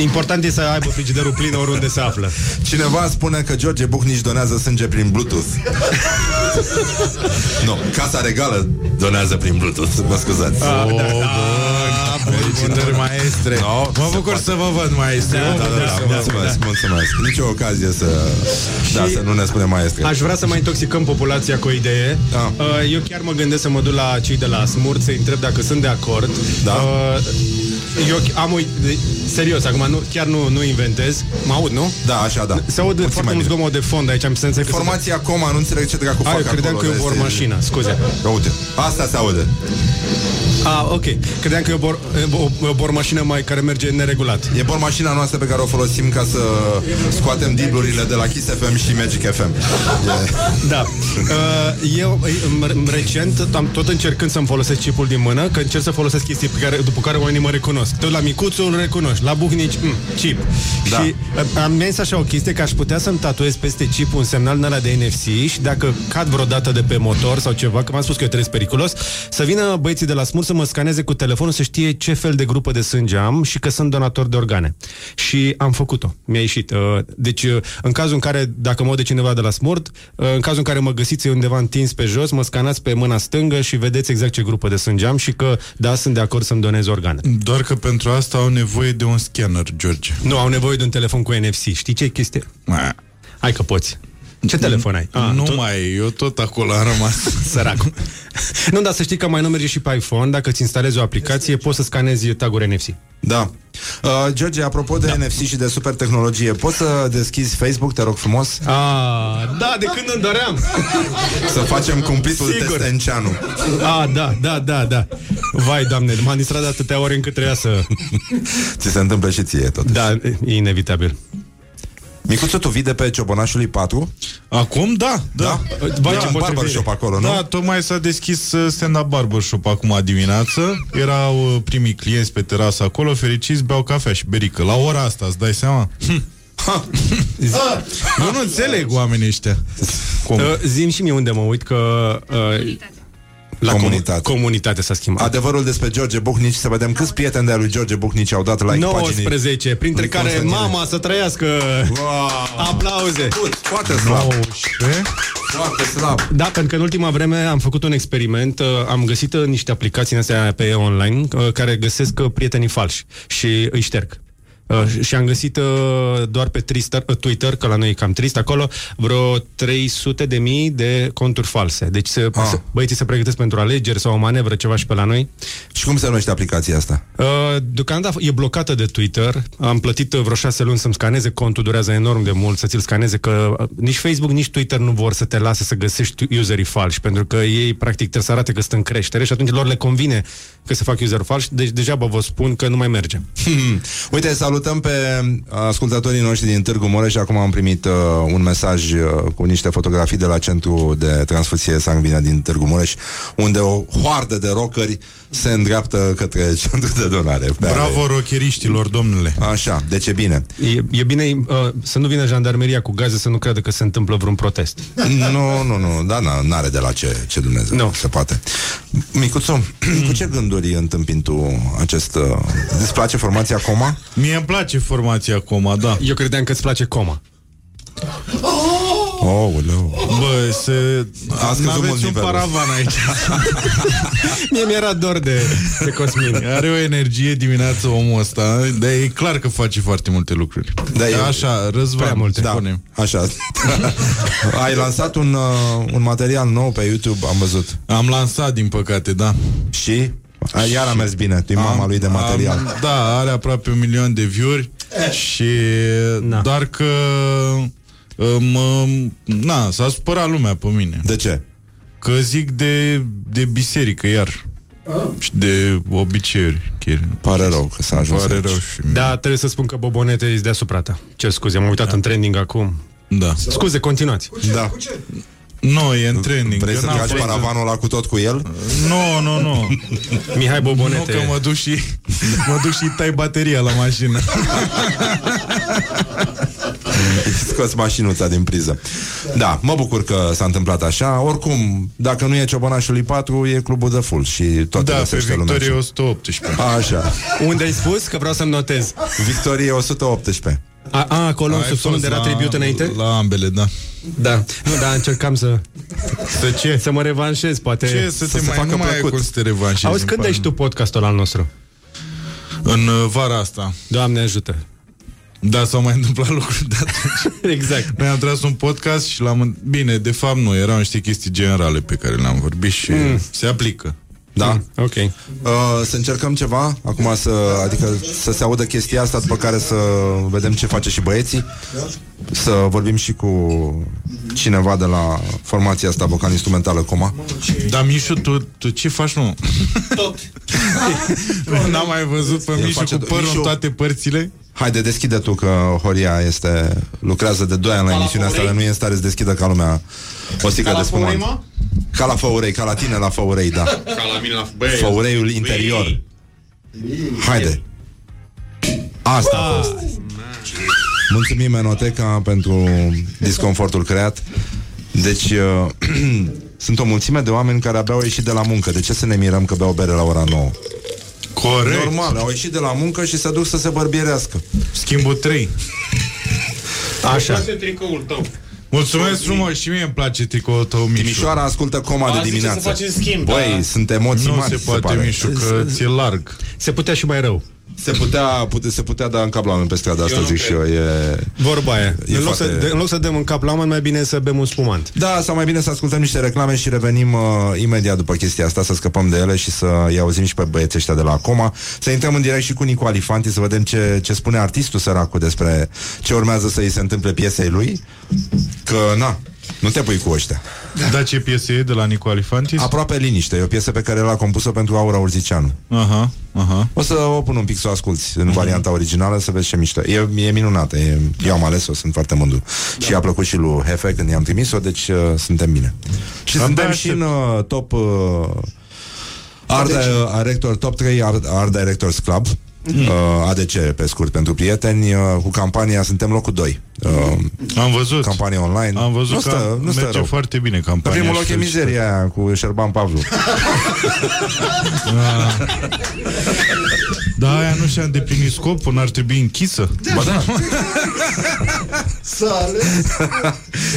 Important e să aibă frigiderul plin oriunde se află. Cineva spune că George Bucnici donează sânge prin Bluetooth. (laughs) nu, Casa Regală donează prin Bluetooth, mă scuzați. Ah, O, da, bă, felicitări, maestre. No, Mă se bucur poate. să vă văd, maestre. Da, Mă da, bucur da, să da, vă mulțumesc, mulțumesc. Nici o ocazie să, da, să nu ne spune maestre. Aș vrea să mai intoxicăm populația cu o idee. Da. Uh, Eu chiar mă gândesc să mă duc la cei de la Smurt să-i întreb dacă sunt de acord. Da. Uh, Eu am o... Serios, acum nu, chiar nu, nu inventez. Mă aud, nu? Da, așa, da. Se aud Puțin foarte mai mult bine. zgomot de fond aici, am senzația că... se- Formația coma, nu înțeleg ce dracu A, fac eu credeam acolo, că e o este- vor mașină, scuze. Ia Uite, asta se aude. Ah, ok. Credeam că e o, bor, o, o bormașină mai care merge neregulat. E bormașina noastră pe care o folosim ca să scoatem diblurile de la Kiss FM și Magic FM. E... Da. Uh, eu, m- recent, am tot încercând să-mi folosesc chipul din mână, că încerc să folosesc chestii pe care, după care oamenii mă recunosc. Tot la micuțul îl recunoști, la buhnici, mm, chip. Da. Și uh, am mers așa o chestie că aș putea să-mi tatuez peste chip un semnal din ăla de NFC și dacă cad vreodată de pe motor sau ceva, că m-am spus că eu trăiesc periculos, să vină băieții de la smur să mă scaneze cu telefonul să știe ce fel de grupă de sânge am și că sunt donator de organe. Și am făcut-o. Mi-a ieșit. Uh, Deci, uh, în cazul în care, dacă mă aude cineva de la smurt, uh, în cazul în care mă găsiți undeva întins pe jos, mă scanați pe mâna stângă și vedeți exact ce grupă de sânge am și că, da, sunt de acord să-mi donez organe. Doar că pentru asta au nevoie de un scanner, George. Nu, au nevoie de un telefon cu NFC. Știi ce e chestie? Hai că poți. Ce telefon ai? Ah, nu tot... mai, eu tot acolo am rămas. (laughs) Săracul. nu, dar să știi că mai nu merge și pe iPhone. Dacă ți instalezi o aplicație, poți să scanezi taguri NFC. Da. Uh, George, apropo de da. NFC și de super tehnologie, poți să deschizi Facebook, te rog frumos? Ah, da, de când îmi doream. să facem cumplitul Sigur. Testenceanu. Ah, da, da, da, da. Vai, doamne, m-am distrat de atâtea ore încât trebuia să... Ți se întâmplă și ție tot. Da, e inevitabil. Micuțu, tu vii de pe Ciobonașului 4? Acum, da, da. Vai, da, ce un potrivire. barbershop acolo, nu? Da, tocmai s-a deschis uh, stand-up barbershop acum dimineață. Erau uh, primii clienți pe terasă acolo, fericiți, beau cafea și berică. La ora asta, îți dai seama? Eu nu înțeleg oamenii ăștia. Cum? Uh, zim și mie unde mă uit că... Uh, la Comunitate. comu- comunitate s-a schimbat. Adevărul despre George Buhnici, să vedem câți prieteni de-a lui George Buhnici au dat like paginii. 19, printre lui care Constantine. mama să trăiască. Wow. Aplauze. Foarte slab. 19? Foarte slab. Da, pentru că în ultima vreme am făcut un experiment, uh, am găsit uh, niște aplicații în astea pe online uh, care găsesc uh, prietenii falși și îi șterg. Uh, și am găsit uh, doar pe Twitter, uh, Twitter, că la noi e cam trist acolo, vreo 300 de mii de conturi false. Deci se, Ah. se, băieții se pregătesc pentru alegeri sau o manevră, ceva și pe la noi. Și cum se numește aplicația asta? Uh, deocamdată e blocată de Twitter. Am plătit uh, vreo șase luni să-mi scaneze contul, durează enorm de mult să ți-l scaneze, că uh, nici Facebook, nici Twitter nu vor să te lase să găsești userii falși, pentru că ei, practic, trebuie să arate că sunt în creștere și atunci lor le convine că se fac user falși, deci degeaba vă spun că nu mai merge. Hmm. (laughs) Uite, salutăm pe ascultătorii noștri din Târgu Mureș. Acum am primit uh, un mesaj uh, cu niște fotografii de la Centru de Transfuzie Sanguină din Târgu Mureș, unde o hoardă de rockeri se îndreaptă către (laughs) centru de donare. Pe Bravo rocheriștilor, domnule. Așa, deci e bine. E, e bine uh, să nu vină jandarmeria cu gaze să nu creadă că se întâmplă vreun protest. (laughs) Nu, nu, nu, da, na, n-are de la ce, ce Dumnezeu, Nu. se poate. Micuțu, (clears throat) cu ce gânduri întâmpini tu acest... Uh, îți place formația Coma? Mie îmi place formația Coma, da. Eu credeam că îți place coma. Oh, leu. Bă, se... A scăzut mult N-aveți un nivelul. paravan aici. (laughs) Mie mi-era dor de, de Cosmin. Are o energie dimineața omul ăsta, dar e clar că face foarte multe lucruri. Da, e- Așa, Răzvan, Prea multe. Da, spune. așa. (laughs) Ai lansat un, uh, un material nou pe YouTube, am văzut. Am lansat, din păcate, da. Și? A, iar a mers bine, tu e mama lui de material. Am, da, are aproape un milion de view-uri și Na. doar că mă, na, s-a supărat lumea pe mine. De ce? Că zic de, de biserică iar. Și de obiceiuri. Chiar. Pare rău că s-a ajuns Pare aici. rău și Da, trebuie să spun că Bobonete e deasupra ta. Ce scuze, am uitat în trending acum. Da. Scuze, continuați. Da. Nu, e în trending. Vrei Eu să n-am tragi fost- paravanul ăla cu tot cu el? Nu, nu, nu. (laughs) Mihai Nu Bobonete. că mă duc și Mă duc și tai bateria la mașină (laughs) (laughs) Scoți mașinuța din priză. Da, mă bucur că s-a întâmplat așa. Oricum, dacă nu e Ciobănașului 4, e clubul de full și tot Da, pe găsește lumea. Victorie 118 Așa. Unde ai spus? Că vreau să-mi notez. Victorie 118. A, a acolo, în Ai subsol unde fost era la- tribut înainte? La ambele, da Da. Nu, da, încercam să, Să ce? să mă revanșez, poate. Ce? Să, să te se mai, facă nu mai ai plăcut. cum să te revanșezi Auzi, îmi când pare. ești tu podcastul al nostru? În uh, vara asta Doamne ajută. Da, s-au mai întâmplat lucruri de atunci (laughs) Exact. Noi am tras un podcast și l-am... Bine, de fapt nu, erau niște chestii generale pe care le-am vorbit și mm. se aplică Da? Mm, ok. Uh, să încercăm ceva, acum să, adică să se audă chestia asta, după care să vedem ce face și băieții. Să vorbim și cu cineva de la formația asta vocal-instrumentală Coma. Dar Mișu, tu, tu ce faci, nu? Tot. (laughs) N-am mai văzut pe El Mișu face- cu părul Mișu- în toate părțile? Haide, deschide tu că Horia este lucrează de 2 ani la emisiunea asta, dar nu e în stare să deschidă ca lumea o sticlă de spumant. Ca la Făurei, ca la tine la Făurei, da. (laughs) Ca la mine la băi, Făureiul interior. Haide. Asta a fost. Mulțumim Enoteca pentru disconfortul creat. Deci uh, (clears throat) sunt o mulțime de oameni care abia au ieșit de la muncă. De ce să ne mirăm că beau bere la ora 9? Corect. Normal, au ieșit de la muncă și se duc să se bărbierească. Schimbul 3. Așa. Asta e tricoul tău. Mulțumesc frumos și mie îmi place tricoul tău, Mișu. Timișoara ascultă coma A, de zice dimineață. să facem schimb, Băi, da. sunt emoții Nu mari, se poate, pare. Mișu, că ți-e larg. Se putea și mai rău. Se putea, pute, se putea da în cap la oameni pe stradă, asta Eu nu zic și cred. eu. E... Vorba aia. E În loc, foarte- să, de, în loc să dăm în cap la oameni, mai bine să bem un spumant. Da, sau mai bine să ascultăm niște reclame și revenim uh, imediat după chestia asta, să scăpăm de ele și să îi auzim și pe băieții ăștia de la Coma. Să intrăm în direct și cu Nicu Alifanti, să vedem ce, ce spune artistul săracul despre ce urmează să îi se întâmple piesei lui. Că, na, nu te pui cu ăștia. Da, ce piesă e de la Nico Alifantis? Aproape liniște, e o piesă pe care l-a compus-o pentru Aura Urzicianu. Aha, aha. O să o pun un pic să o asculti în varianta originală Să vezi ce mișto E, e minunată e, Eu am ales-o, sunt foarte mândru da. Și a plăcut și lui Hefe când i-am trimis-o Deci uh, suntem bine Și Abia suntem aștept. și în uh, top uh, Art, uh, Director, Top 3 Art, Art Directors Club uh, ADC pe scurt pentru prieteni uh, Cu campania Suntem locul 2 uh, Am văzut. Campania online Am văzut nu că stă, nu stă merge rău. foarte bine Pe campania. primul și loc e felicitări. mizeria aia Cu Șerban Pavlu (laughs) Da, aia nu și-a îndeplinit scopul, n-ar trebui închisă. Ba da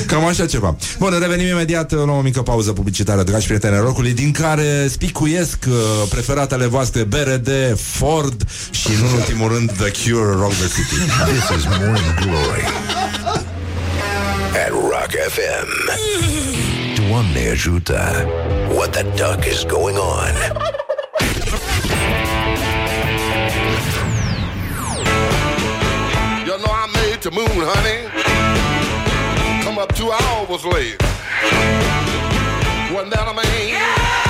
Cam așa ceva. Bun, revenim imediat, luăm o mică pauză publicitară, dragi prieteni ai rocului, din care spicuiesc uh, preferatele voastre BRD, Ford și, în ultimul rând, The Cure, Rock the City. This is Morning Glory at Rock FM. Doamne (laughs) ajută! What the duck is going on? (laughs) You know I made the moon, honey. Come up two hours late. Wasn't that a man? I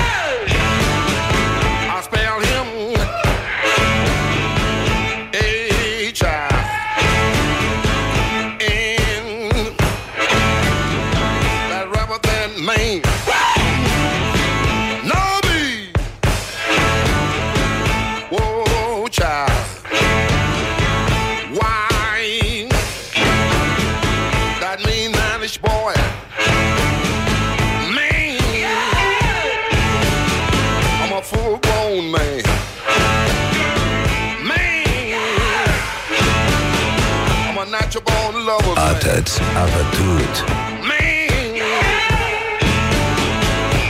man. Atât apătut Man.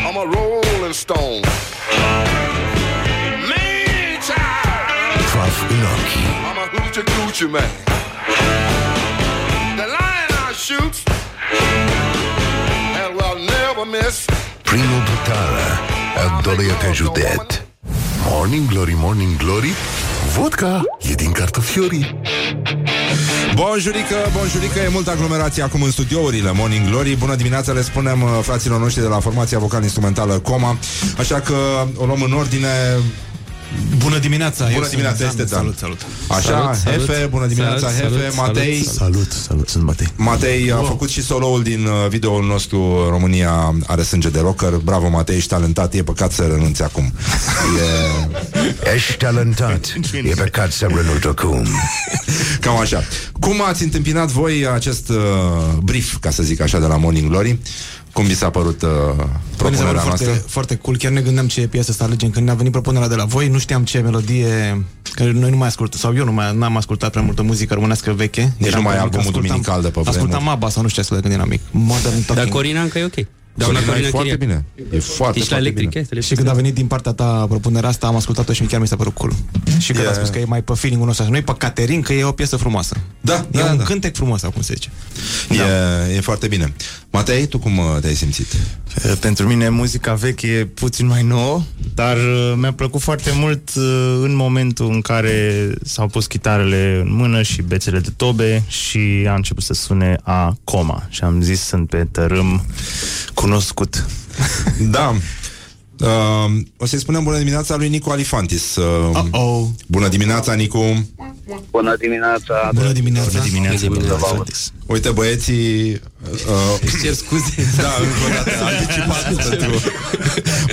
I'm a rolling stone. Man, child. Praf în I'm a hoochie coochie man. The lion I shoot and will never miss. Primul brutală Al doilea te județ Morning Glory, Morning Glory Vodka e din cartofiorii Bonjurică, bonjurică, e multă aglomerație acum în studiourile Morning Glory. Bună dimineața, le spunem uh, fraților noștri de la formația vocal-instrumentală Coma. Așa că o luăm în ordine. Bună dimineața! Bună eu sunt dimineața, Dan. este Dan. Salut, salut! Așa, Salut, salut. Hefe, bună dimineața, Salut, Hefe, salut, Matei. salut. Salut, salut, sunt Matei. Matei a făcut și soloul din uh, videoul nostru România are sânge de rocker. Bravo, Matei, ești talentat, e păcat să renunți acum. (laughs) E... Ești talentat E păcat să renunți acum (laughs) Cam așa. Cum ați întâmpinat voi acest uh, brief, ca să zic așa, de la Morning Glory? Cum vi s-a părut uh, Mi s-a propunerea părut noastră? foarte, foarte cool. Chiar ne gândeam ce piesă să alegem când ne-a venit propunerea de la voi. Nu știam ce melodie care noi nu mai ascultăm sau eu nu mai n-am ascultat prea multă muzică românească veche. Nici Eram nu mai mic, albumul ascultam- duminical de pe vremuri. Ascultam ABBA sau nu știu ce când eram mic. Modern Talking. Dar Corina încă e ok. Doamna Corina e Corina foarte Chiriac. bine. E foarte, Ești la foarte electric, bine. este Și când a venit din partea ta propunerea asta, am ascultat-o și chiar mi s-a părut cool. Și când E- a spus că e mai pe feeling-ul nostru, nu e pe Caterin, că e o piesă frumoasă. Da, E da, un da. cântec frumos, acum se zice. E, e foarte bine. Matei, tu cum uh, te-ai simțit? Uh, Pentru mine muzica veche e puțin mai nouă, dar uh, mi-a plăcut foarte mult uh, în momentul în care s-au pus chitarele în mână și bețele de tobe și a început să sune a coma și am zis sunt pe tărâm cunoscut. (laughs) Da. Uh, o să-i spunem bună dimineața lui Nicu Alifantis. Uh, oh Bună dimineața, Nicu. Bună dimineața! Bună dimineața! Bună dimineața, Bună domnule dimineața. Fantis. Uite, băieții... Uh, Își cer scuze. da, încă o dată, (laughs) anticipat pentru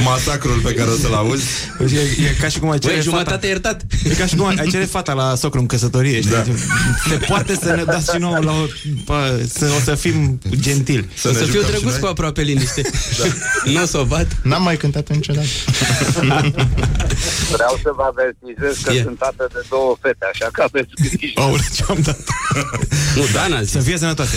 masacrul pe care o să-l auzi. E, e ca și cum ai cere Băi, fata, jumătate iertat. e ca și cum ai cere fata la socru în căsătorie. Știi? Da. Se poate să ne dați și nouă la o, pa, să, o să fim gentili. Să O ne să fiu jucăm și drăguț noi? cu aproape liniște. Nu o să o bat. N-am mai cântat niciodată. Vreau să vă avertizez că Ia. sunt tată de două fete, așa că aveți grijă. Aole, ce-am dat. Nu, Dana a Să zis. fie sănătoase.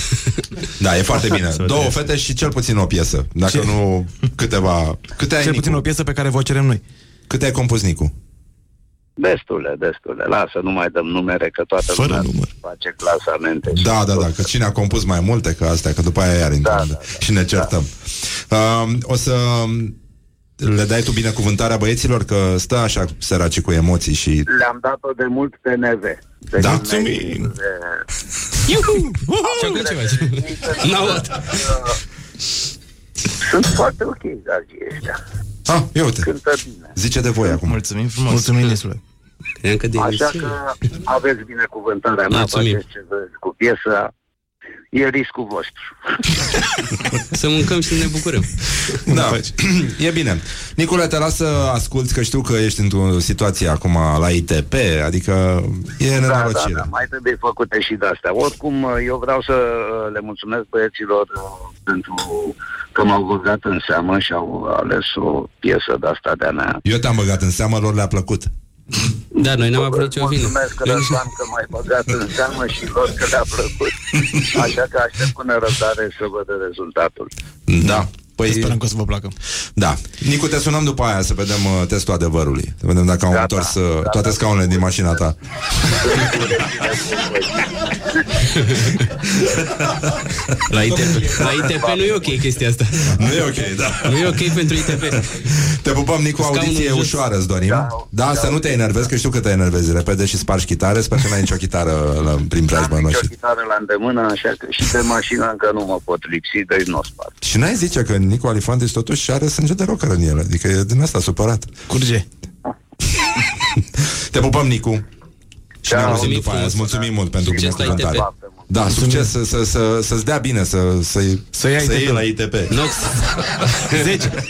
Da, e foarte bine. Două fete și cel puțin o piesă. Dacă Ce? nu, câteva... Câte ai, Cel Nicu? puțin o piesă pe care vă o cerem noi. Câte ai compus, Nicu? Destule, destule. Lasă, nu mai dăm numere, că toată Fără lumea număr. face clasamente. și Da, da, tot. da, că cine a compus mai multe că astea, că după aia iar intrăm Da, da, da, și ne certăm. Uh, o să le dai tu binecuvântarea băieților că stă așa săraci cu emoții și... Le-am dat-o de mult pe NV. De Da? Mulțumim! Iuhu! Și acum ce faci? N-aud. Sunt foarte ok, dragii ăștia. Ah, ia uite, Cântă bine. zice de voi acum. Mulțumim frumos. Mulțumim destul. Credeam că de Așa emisiune. că aveți binecuvântarea mea, Mulțumim. faceți ce vreți cu piesa. E riscul vostru. (laughs) Să mâncăm și să ne bucurăm. Da, (clears throat) e bine. Nicule, te las să asculti, că știu că ești într-o situație acum la ITP, adică e Da, da, nenorocire. da, mai trebuie făcute și de astea. Oricum, eu vreau să uh, le mulțumesc băieților uh, pentru că m-au băgat în seamă și au ales o piesă de asta de-a mea. Eu te-am băgat în seamă, lor le-a plăcut. Da, noi n-am avut nicio vină. Mulțumesc, Răzvan, că m-ai băgat în seamă și lor că le-a plăcut. Așa că aștept cu nerăbdare să văd rezultatul. Da. Păi, Sperăm că o să vă placă. da. Nicu, te sunăm după aia să vedem uh, testul adevărului. Să vedem dacă au Gata, întors uh, gata. toate scaunele din mașina ta. (laughs) La ITP, la ITP nu e ok chestia asta. Nu e ok, da. (laughs) Nu e ok pentru ITP. Te pupăm, Nicu, Scaunul audiție jos. ușoară, îți dorim. Da, da, să nu te enervezi, că știu că te enervezi repede și spargi chitare. Sper că n-ai nicio chitară la, prin preajma Am nicio noastră. chitară la îndemână, așa că și de mașină încă nu mă pot lipsi, deci nu o spart. Și n-ai zice că Nicu Alifantis totuși are sânge de rocker în el, adică e din asta supărat. Curge. (laughs) Te pupăm, Nicu. Și ne Ciao. auzim Mulțumim după aia. frumos. Îți mulțumim mult pentru Succes la binecuvântare. ITP. Da, succes să, să, să, să-ți dea bine, să, să-i, Să ia să iei ITP. la ITP. Nox. (laughs) 10. (laughs)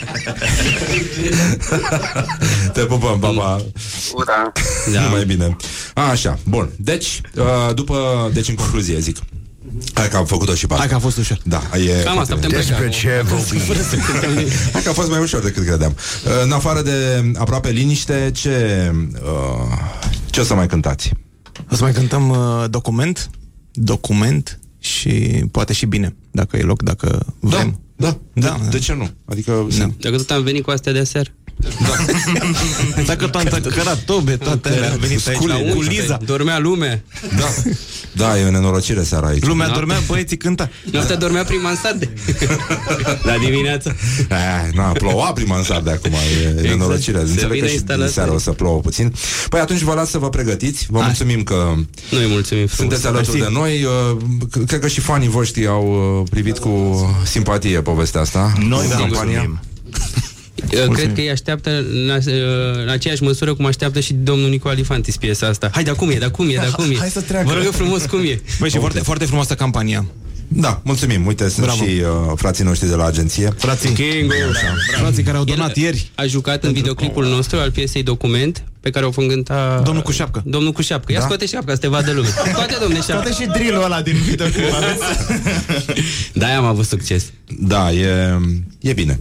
Te pupăm, papa. Ura! Da. Numai bine. A, așa, bun. Deci, uh, după, deci în concluzie zic. Hai că am făcut-o și pe asta. Hai că a fost ușor. Da, e Cam asta putem pleca. Despre ce vorbim? (laughs) Hai că a fost mai ușor decât credeam. Uh, În afară de aproape liniște, ce, uh, ce o să mai cântați? O să mai cântăm uh, document, document și poate și bine, dacă e loc, dacă vrem. Da, Da. De, de ce nu? Adică... Da. Dacă tot am venit cu astea de aseară. Dacă tot am cărat tobe, toate alea, am venit aici Scule, la cu cu Liza. Dormea lumea. Da. da, e o nenorocire seara aici. Lumea Da. dormea, băieții cânta. Noaptea dormea prin mansarde. La dimineață. Eh, na, ploua prima în sar de acum, e exact. nenorocire. Să Înțeleg vină că și din instalatori. seara o să plouă puțin. Păi atunci vă las să vă pregătiți. Vă mulțumim că Noi mulțumim frumos. sunteți alături de noi. Uh, c- Cred că și fanii voștri au uh, privit cu simpatie povestea asta. Noi Cu da, campania. Mulțumim. Eu Cred că îi așteaptă în, a- în aceeași măsură cum așteaptă și domnul Nicu Alifantis piesa asta. Hai, dar cum e, dar cum e, dar cum e? Hai să treacă. Vă rog eu frumos, cum e? Băi, și foarte, foarte frumoasă campania. Da, mulțumim. Uite, sunt Bravo. și uh, frații noștri de la agenție. Frații, King, frații care au donat El ieri. A jucat în videoclipul nostru al piesei Document pe care o fângânta Domnul cu șapcă. Domnul cu șapcă. Ia Da? scoate șapca să te vadă lumea. Scoate, domne, șapca. Scoate și drill-ul ăla din videoclip. (laughs) Da, am avut succes. Da, e, e bine.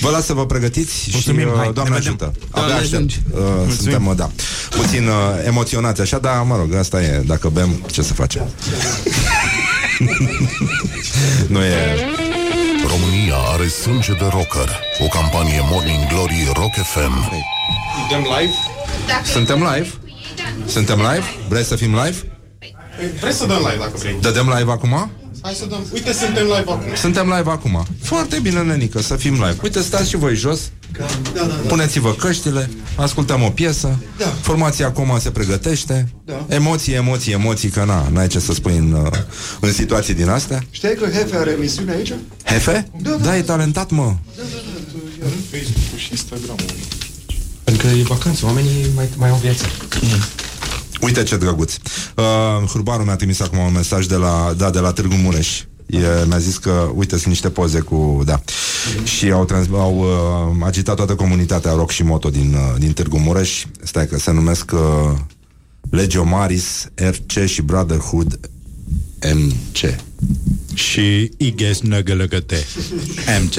Vă las să vă pregătiți Mulțumim, și uh, hai, Doamne ne vedem. ajută. Doamne Abia aștept. ajunge. Uh, suntem, uh, da, puțin uh, emoționați așa, dar mă rog, asta e. Dacă bem, ce să facem? (laughs) nu e... România are sânge de rocker. O campanie Morning Glory Rock FM. Dăm live? Suntem live? Suntem live? Vrei să fim live? Vreți să dăm live dacă vrei. Dădem live acum? Hai să dăm. Uite, suntem live acum. Suntem live acum. Foarte bine, nenică, să fim live. Uite, stați și voi jos. Da, da, da. Puneți-vă căștile, ascultăm o piesă, Da. formația Coma se pregătește, Da. emoții, emoții, emoții, că na, n-ai ce să spui în, uh, în situații din astea. Știai că Hefe are emisiune aici? Hefe? Da, da, e talentat, mă. Facebook și Instagram. Pentru că e vacanță, oamenii mai, mai au viață. Uite ce drăguț. Uh, Hurbaru mi-a trimis acum un mesaj de la, da, de la Târgu Mureș. E, mi-a zis că, uite, sunt niște poze cu, da. Și au, trans, au uh, agitat toată comunitatea rock și moto din, uh, din Târgu Mureș. Stai că se numesc uh, Legio Maris, RC și Brotherhood MC. Și Iges Năgălăgăte. MC.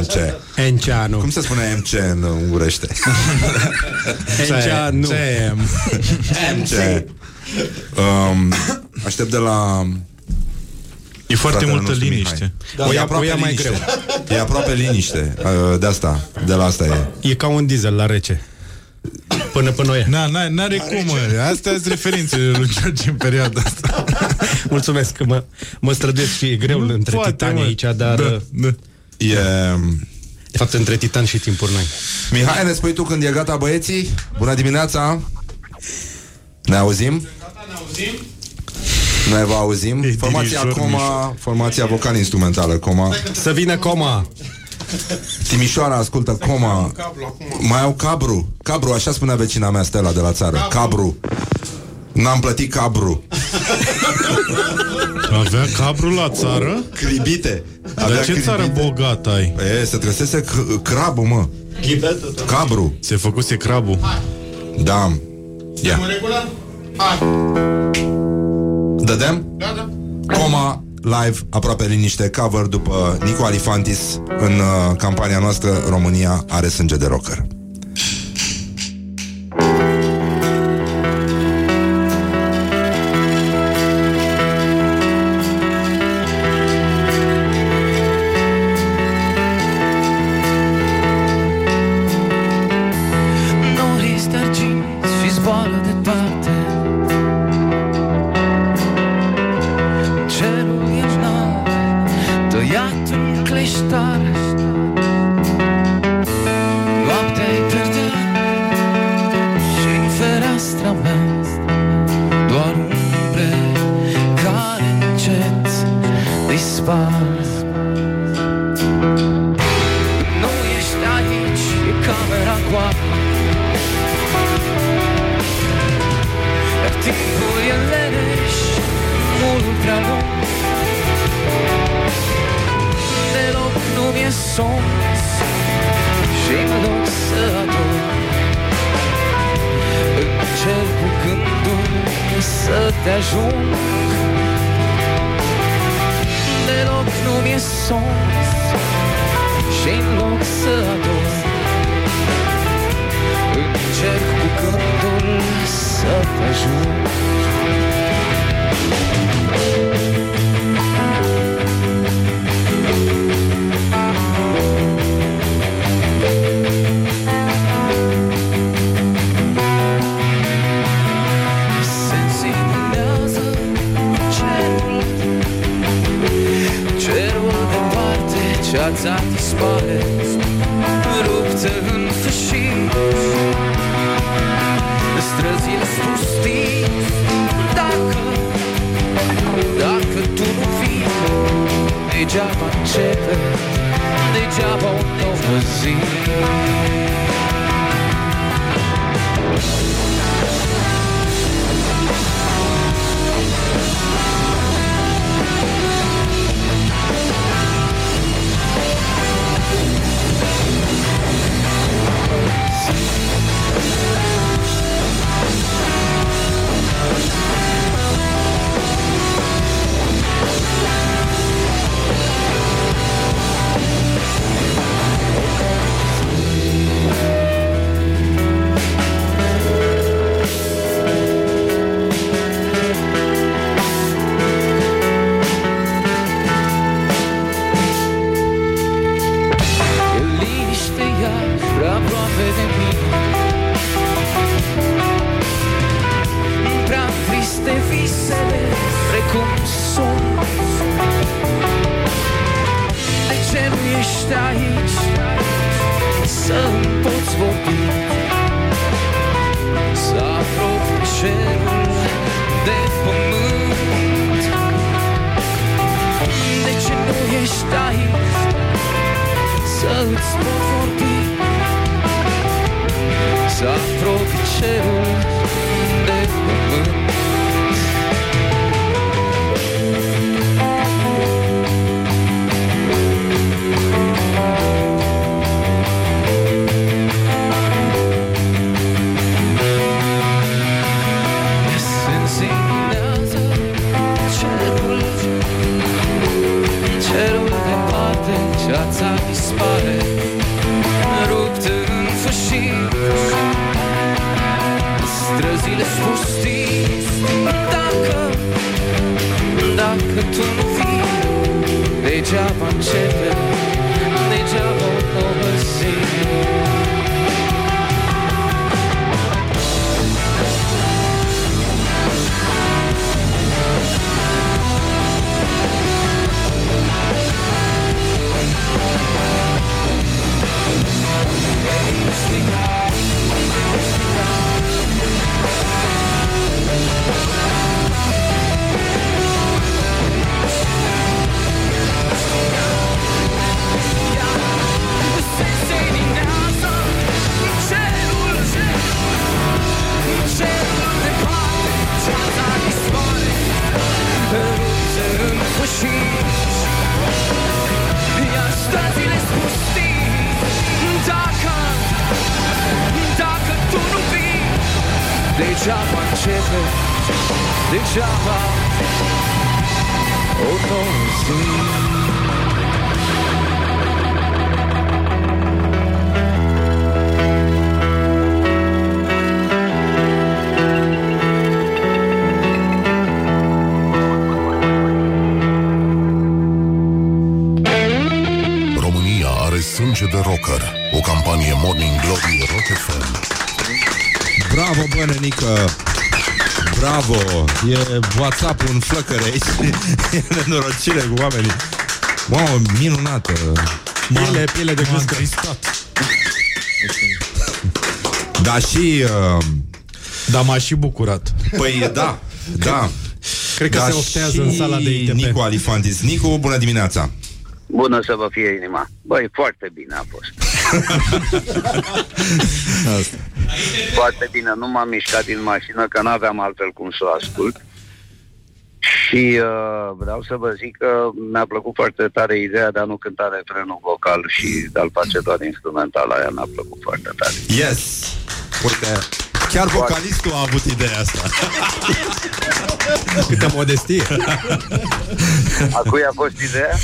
MC. Enceanu. Cum se spune MC în ungurește? Enceanu. MC. Um, aștept de la E foarte fratele multă nostru liniște. Mihai. Da, e o ia- aproape o ia mai liniște. E aproape liniște. Uh, De asta, de la asta e. E ca un diesel la rece. Până până o ia. Na, na, n-are cum, mă. Astea sunt referințele lui George în perioada asta. Mulțumesc că mă, mă străduiesc și e greu Nu între poate, titani mă. aici, dar... Da, da. E... De fapt, între titan și timpuri noi. Mihai, ne spui tu când e gata băieții? Bună dimineața! Ne auzim? Noi vă auzim. E Formația dirijor Coma, formația vocal-instrumentală Coma. Să vină coma! Timișoara ascultă Coma. Mai au cabru. Cabru, așa spunea vecina mea Stella de la țară. Cabru. N-am plătit cabru. (laughs) Avea cabru la țară? Cribite. Dar ce țară bogată ai? E, se trăsese c- crabul, mă. Cabru. Se făcuse crabul. Da. Ia. În regulă? Hai. Dădem? Da, da. Coma live, aproape liniște, cover după Nico Alifantis în uh, campania noastră România are sânge de rocker. to spot it. Degeaba o nouă zi România are sânge de rocker. O campanie Morning Glory Rock FM. Bravo, bă, nenică! Bravo! E WhatsApp-ul în flăcăre aici. (laughs) E nenorocire cu oamenii. Wow, minunată! Piele, piele de cuscă. Da, și... Uh, da, m-a și bucurat. Păi, da, da. Cred că da, se oftează și în sala de ITP. Nicu Alifantis. Nicu, bună dimineața! Bună să vă fie inima. Băi, foarte bine a fost. (laughs) Foarte bine, nu m-am mișcat din mașină că n-aveam altfel cum să o ascult. Și uh, vreau să vă zic că mi-a plăcut foarte tare ideea de a nu cânta refrenul vocal și de a-l face doar instrumental. Aia mi-a plăcut foarte tare. Yes! Uite, chiar vocalistul a avut ideea asta. (laughs) Câtă modestie. A cui a fost ideea?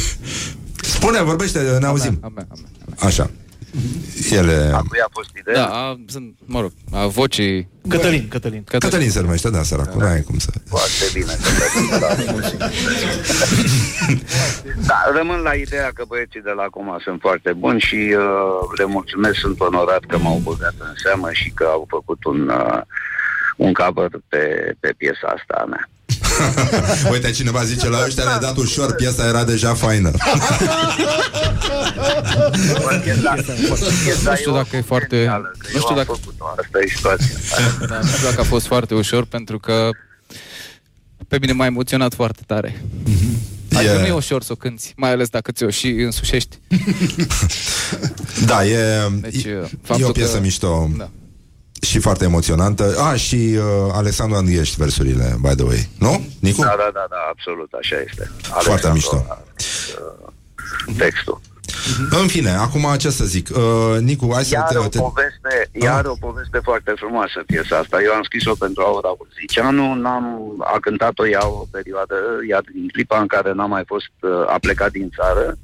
Spune, vorbește, ne auzim. A mea, a mea. Așa. Ele... A cui a fost ideea? Da, a, sunt, mă rog, a vocii... Cătălin, Cătălin. Cătălin se numește, da, săracul, da. n-ai cum să... Foarte bine. Cătălin, da. (laughs) da, rămân la ideea că băieții de la Coma sunt foarte buni și uh, le mulțumesc, sunt onorat că m-au băgat în seamă și că au făcut un, uh, un cover pe, pe piesa asta a mea. (laughs) Uite, cineva zice, la ăștia le-a dat ușor, piesa era deja faină. (laughs) Nu știu dacă e foarte... Nu știu dacă... Asta e situația. Da, nu știu dacă a fost foarte ușor, pentru că pe mine m-a emoționat foarte tare. Adică E- nu e ușor să o cânti, mai ales dacă ți-o și însușești. (laughs) Da, e, Deci, e, e faptul o piesă că- mișto Da. și foarte emoționantă. A, și uh, Alexandru Andriești versurile, by the way. Nu, Nicu? Da, da, da, da, absolut, așa este. Foarte Alexandru mișto. a- uh, Textul. În fine, acum ce să zic? Uh, Nicu, hai să Iar te... o te... poveste, iar o poveste foarte frumoasă piesa asta. Eu am scris-o pentru Aura Urziceanu, n-am, a cântat-o ea o perioadă, iar din clipa în care n-am mai fost, uh, a plecat din țară,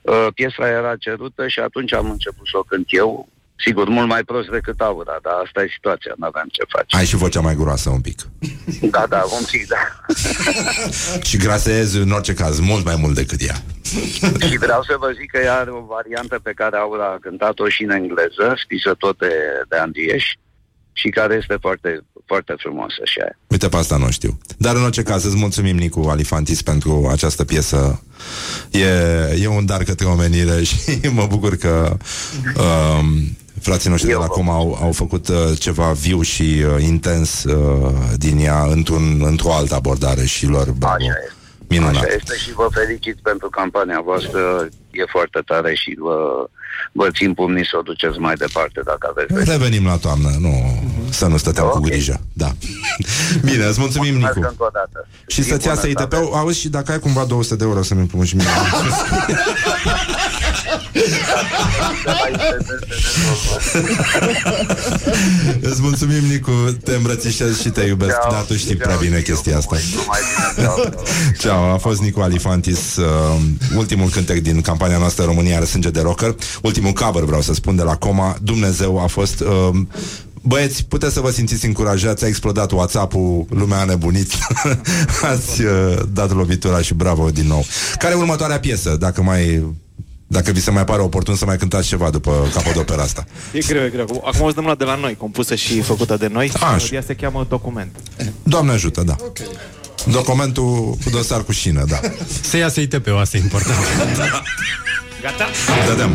uh, piesa era cerută și atunci am început să o cânt eu Sigur, mult mai prost decât aura, dar asta e situația, nu aveam ce face. Ai și vocea mai groasă un pic. Da, da, un pic, da. (laughs) Și graseezi în orice caz mult mai mult decât ea. și vreau să vă zic că ea are o variantă pe care Aura a cântat-o și în engleză, scrisă tot de, de Andieș, și care este foarte, foarte frumoasă și aia. Uite, pe asta nu știu. Dar în orice caz, îți mulțumim, Nicu Alifantis, pentru această piesă. E, e un dar către omenire (laughs) și mă bucur că um, frații noștri de la Coma au, au făcut uh, ceva viu și uh, intens uh, din ea într-un, într-o altă abordare și lor bravo. Așa este. Minunat. Așa este și vă felicit pentru campania voastră, e foarte tare și vă, vă țin pumnii să o duceți mai departe dacă aveți. Revenim la toamnă, nu să nu stăteam cu grijă. Da. (laughs) Bine, îți mulțumim, Mulțumesc Nicu. încă o dată. Și să-ți iasă bună ITP-ul. Auzi, și dacă ai cumva 200 de euro să-mi împrumuți și mie. (laughs) (laughs) Îți mulțumim, Nicu, te îmbrățișez și te iubesc, Ceau, dar tu știi ceau, prea bine eu chestia asta. Numai bine, ceau, ceau. (laughs) Ceau, a fost Nicu Alifantis, uh, ultimul cântec din campania noastră România are sânge de rocker, ultimul cover, vreau să spun, de la Coma. Dumnezeu a fost... Uh, Băieți, puteți să vă simțiți încurajați, a explodat WhatsApp-ul, lumea a nebunit. (laughs) Ați uh, dat lovitura și bravo din nou. Care e următoarea piesă, dacă mai... Dacă vi se mai pare oportun să mai cântați ceva după capodopera asta. E greu, e greu. Acum o să dăm la de la noi, compusă și făcută de noi. Așa. Melodia se cheamă Document. Doamne ajută, da. Documentul cu dosar cu șină, da. Să iasă ITP-ul, asta e important. Gata? Dădem.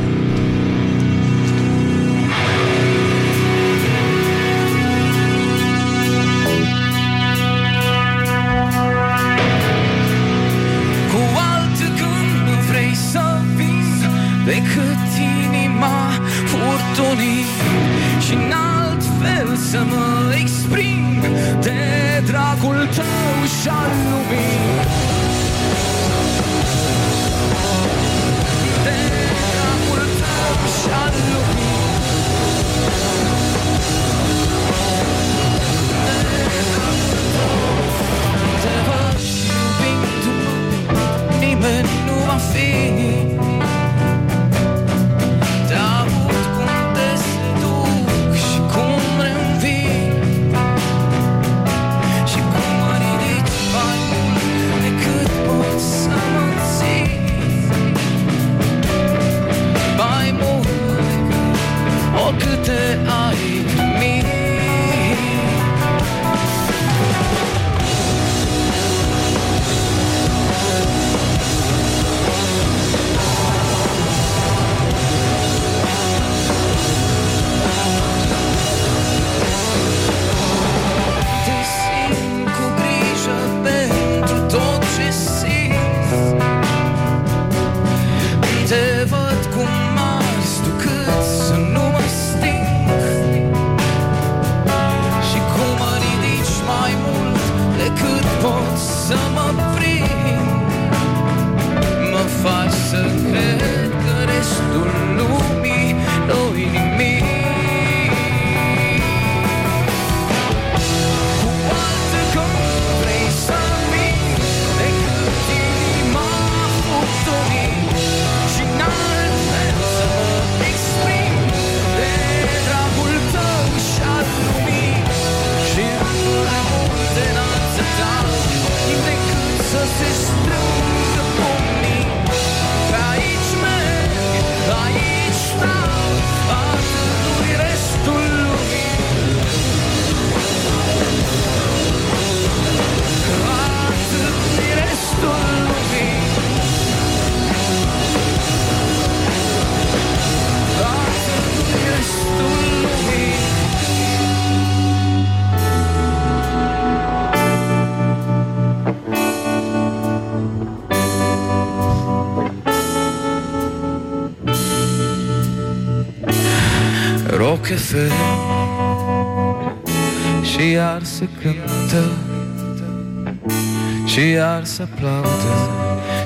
Și iar se aplaudă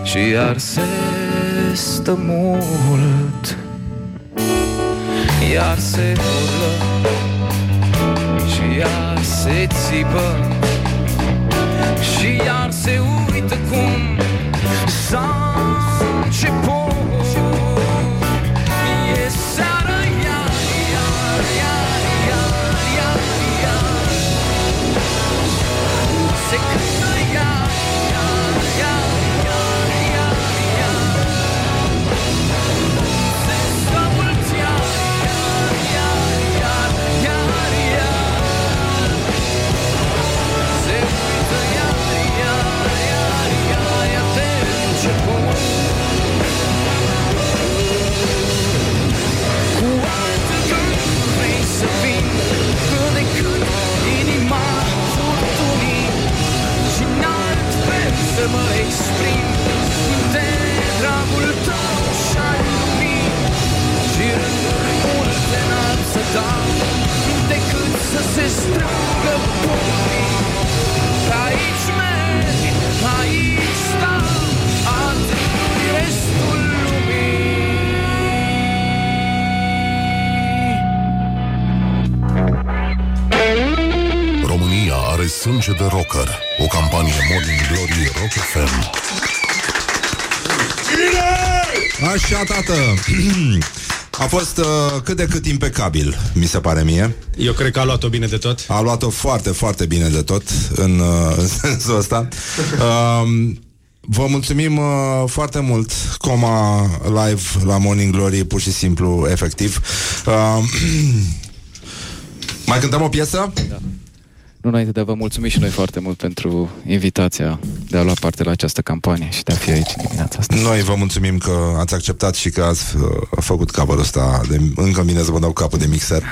Și iar se stă mult. Iar se urlă Și iar se țipă. Și iar se uită cum S-a început mă exprim. De dragul tău și al lumii Și rânduri multe n-am să dau Decât să se strângă pomii Aici merg, aici stau. Sânge de rocker. O campanie Morning Glory Rock FM. Așa, tată (clears throat) A fost uh, cât de cât impecabil Mi se pare mie Eu cred că a luat-o bine de tot A luat-o foarte, foarte bine de tot În, uh, (laughs) în sensul ăsta uh, Vă mulțumim uh, foarte mult Coma live la Morning Glory Pur și simplu, efectiv uh, (clears throat) Mai cântăm o piesă? Da. Nu înainte de a vă mulțumi și noi foarte mult pentru invitația de a lua parte la această campanie și de a fi aici în dimineața asta. Noi vă mulțumim că ați acceptat și că ați uh, făcut capătul ăsta de, Încă bine să vă dau capul de mixer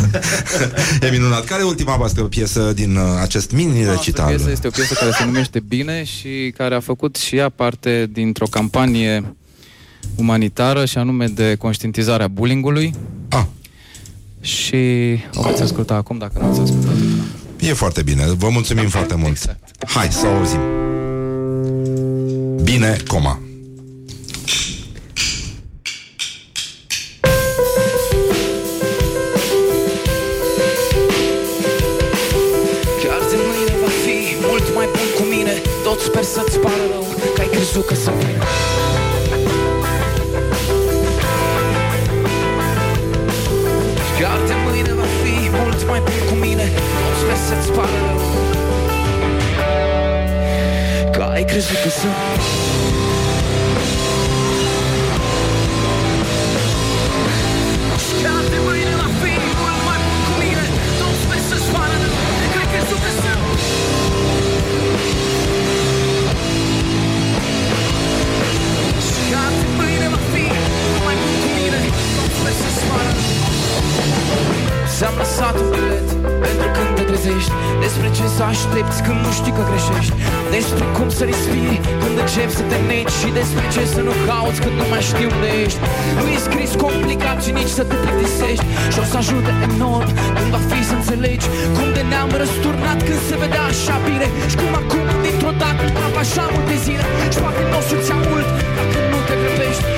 (laughs) E minunat Care e ultima voastră piesă din uh, acest mini-recital? Piesa este o piesă care se numește Bine și care a făcut și ea parte dintr-o campanie umanitară și anume de conștientizare a bullyingului. Ah. Și o veți asculta acum dacă nu ați ascultat. E foarte bine, vă mulțumim foarte mult. Exact. Hai să auzim. Bine, coma. Chiar de mâine va fi mult mai bun cu mine. Tot sper să-ți pară rău Că ai crezut că sunt bine Că ai crezut că sunt? Chiar de mâine va fi mult mai bun cu mine. Tot sper să-ți pară rău Că ai crezut că sunt Chiar de mâine va fi mult mai bun cu mine. Tot sper să-ți pară rău Ți-am lăsat un bilet pentru când te trezești. Despre ce să aștepți când nu știi că greșești nu cauți când nu mai știi unde ești. Nu e scris complicat și nici să te plictisești. Și o să ajute enorm când va fi să înțelegi Cum de ne-am răsturnat când se vedea așa bine. Și cum acum dintr-o dată am așa multe zile Și poate nu o să-ți ia mult dacă nu te grăbești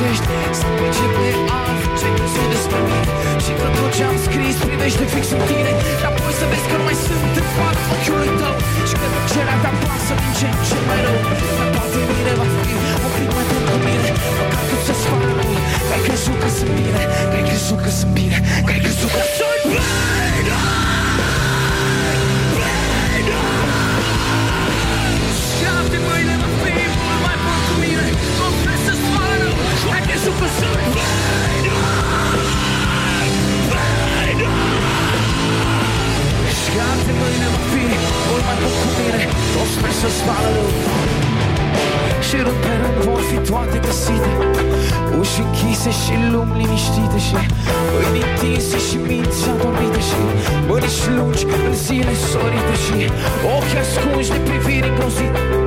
găsești Să pricep că e alt ce-ai crezut despre mine. Și că tot ce am scris privește fix în tine. Și apoi să vezi că nu mai sunt în fața ochiului tău. Și că tăcerea ta pasă din ce în ce mai rău. Dar toate mine va fi un pic mai bun cu mine. Măcar că să-ți facă rău. Că ai crezut că sunt bine? Că ai crezut că sunt bine? Că ai crezut că sunt bine? Chiar de mâine va fi mult mai bun cu mine. Nu vrei să-ți facă rău Ai crezut că sunt bine Chiar de mâine va fi mult mai bun cu mine Tot sper să-ți facă rău Și rând pe rând vor fi toate găsite Uși închise și lumi liniștite Și mâini întinse și minți adormite Și mânici lungi în zile sorite Și ochi ascunși de priviri îngrozite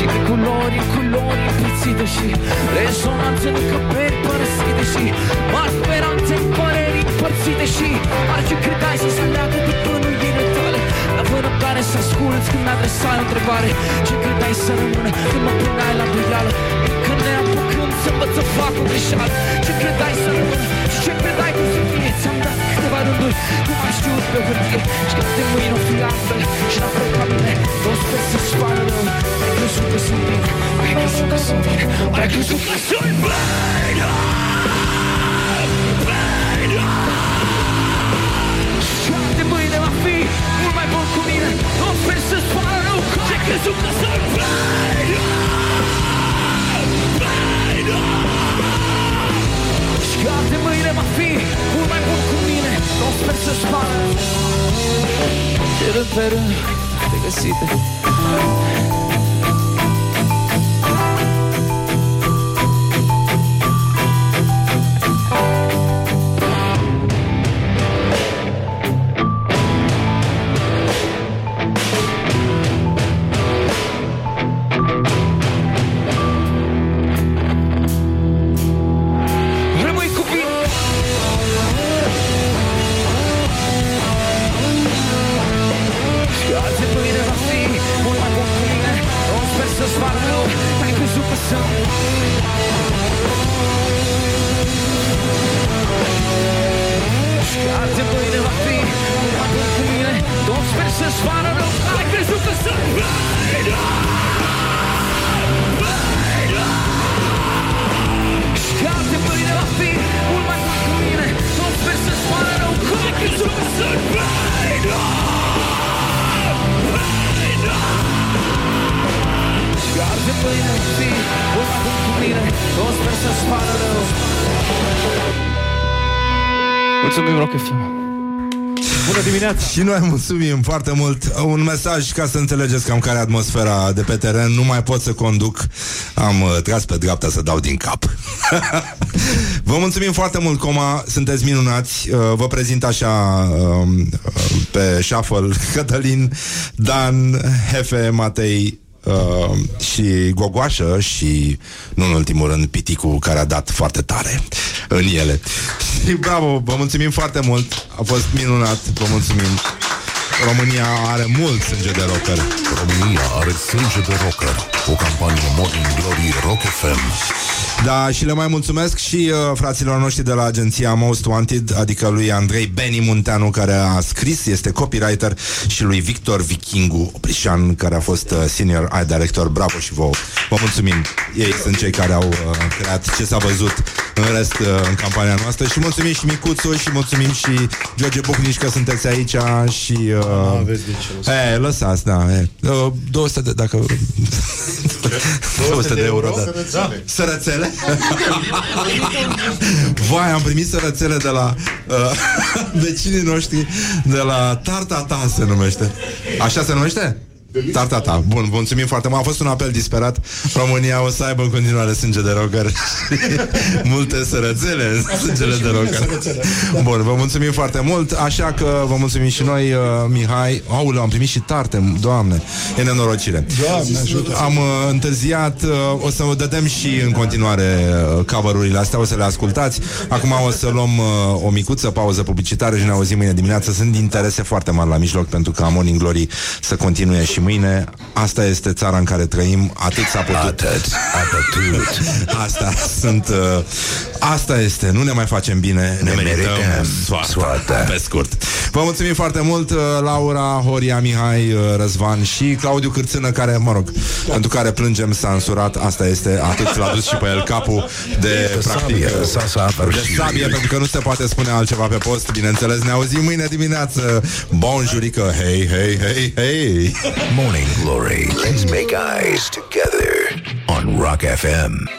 și de culori în culori împițite Și rezonanțe în încăperi părăsite Și mari speranțe în păreri împărțite Și parcă credeai să se leagă de pânuire tale. La până care să asculți când adresai o întrebare Ce credeai să rămână când mă puneai la îndoială Când ne apucând să învăț să fac o greșeală. Ce credeai să rămână și ce credeai că o să fie Ți-am dat câteva rânduri cum am știut pe hârtie. Și că de mâine o fi altfel și la fel ca mine Nu sper să-ți pară rău. Ai crezut că sunt bine Ai crezut că sunt bine Ai crezut că sunt bine Chiar de mâine va fi mult mai bun cu mine. Nu sper să-ți pară rău. Că ai crezut că sunt bine Chiar de mâine va fi mult mai bun cu mine. Nu sper să-ți pară. De rând pe rând. Te găsite Și noi mulțumim foarte mult. Un mesaj ca să înțelegeți cam care e atmosfera de pe teren. Nu mai pot să conduc. Am uh, tras pe dreapta să dau din cap. (laughs) Vă mulțumim foarte mult, Coma. Sunteți minunați. Uh, vă prezint așa uh, pe shuffle (laughs) Cătălin, Dan, Hefe, Matei, Uh, și Gogoașă și, nu în ultimul rând, Piticu, care a dat foarte tare în ele. Și bravo, vă mulțumim foarte mult, a fost minunat, vă mulțumim. România are mult sânge de rocker. România are sânge de rocker. O campanie Morning Glory Rock FM. Da, și le mai mulțumesc și uh, fraților noștri de la agenția Most Wanted, adică lui Andrei Beni Munteanu, care a scris, este copywriter, și lui Victor Vichingu Oprișan, care a fost uh, senior art director. Bravo și vouă! Vă mulțumim! Ei sunt cei care au uh, creat ce s-a văzut în rest uh, în campania noastră și mulțumim și Micuțu și mulțumim și George Bucnici că sunteți aici și... Uh, aveți de ce, E, lăsați, da. E. Uh, 200 de, dacă... (laughs) 200 de euro, da. Sărățele. Sărățele? Vai, am primit sărățele de la uh, (laughs) vecinii noștri de la Tartata se numește. Așa se numește? Tartata. Bun, mulțumim foarte mult. A fost un apel disperat. România o să aibă în continuare sânge de rocker. (laughs) Multe sărățele în sângele de rocker. Bun, vă mulțumim foarte mult. Așa că vă mulțumim și noi, uh, Mihai. Aulă, am primit și tarte, doamne. E nenorocire. Doamne, ajută. Am uh, întârziat, uh, o să vă dădem și în continuare uh, cover-urile astea, o să le ascultați. Acum o să luăm uh, o micuță pauză publicitară și ne auzim mâine dimineață. Sunt interese foarte mari la mijloc pentru ca Morning Glory să continue și mâine. Asta este țara în care trăim, atât s-a putut. Atât, atât. (laughs) Asta sunt, uh, asta este, nu ne mai facem bine, ne, Ne merităm merităm soarta, soarta. pe scurt. Vă mulțumim foarte mult, uh, Laura, Horia, Mihai, uh, Răzvan și Claudiu Cârțână, care, mă rog, pentru care plângem s-a însurat, asta este, atât l-a dus și pe el capul de, De practic, sabie, s-a- s-a de apărșit. sabie, pentru că nu se poate spune altceva pe post, bineînțeles, ne auzim mâine dimineață. Bun jurică, hei, hei, hei, hei. Morning Glory. Let's make eyes together on Rock FM.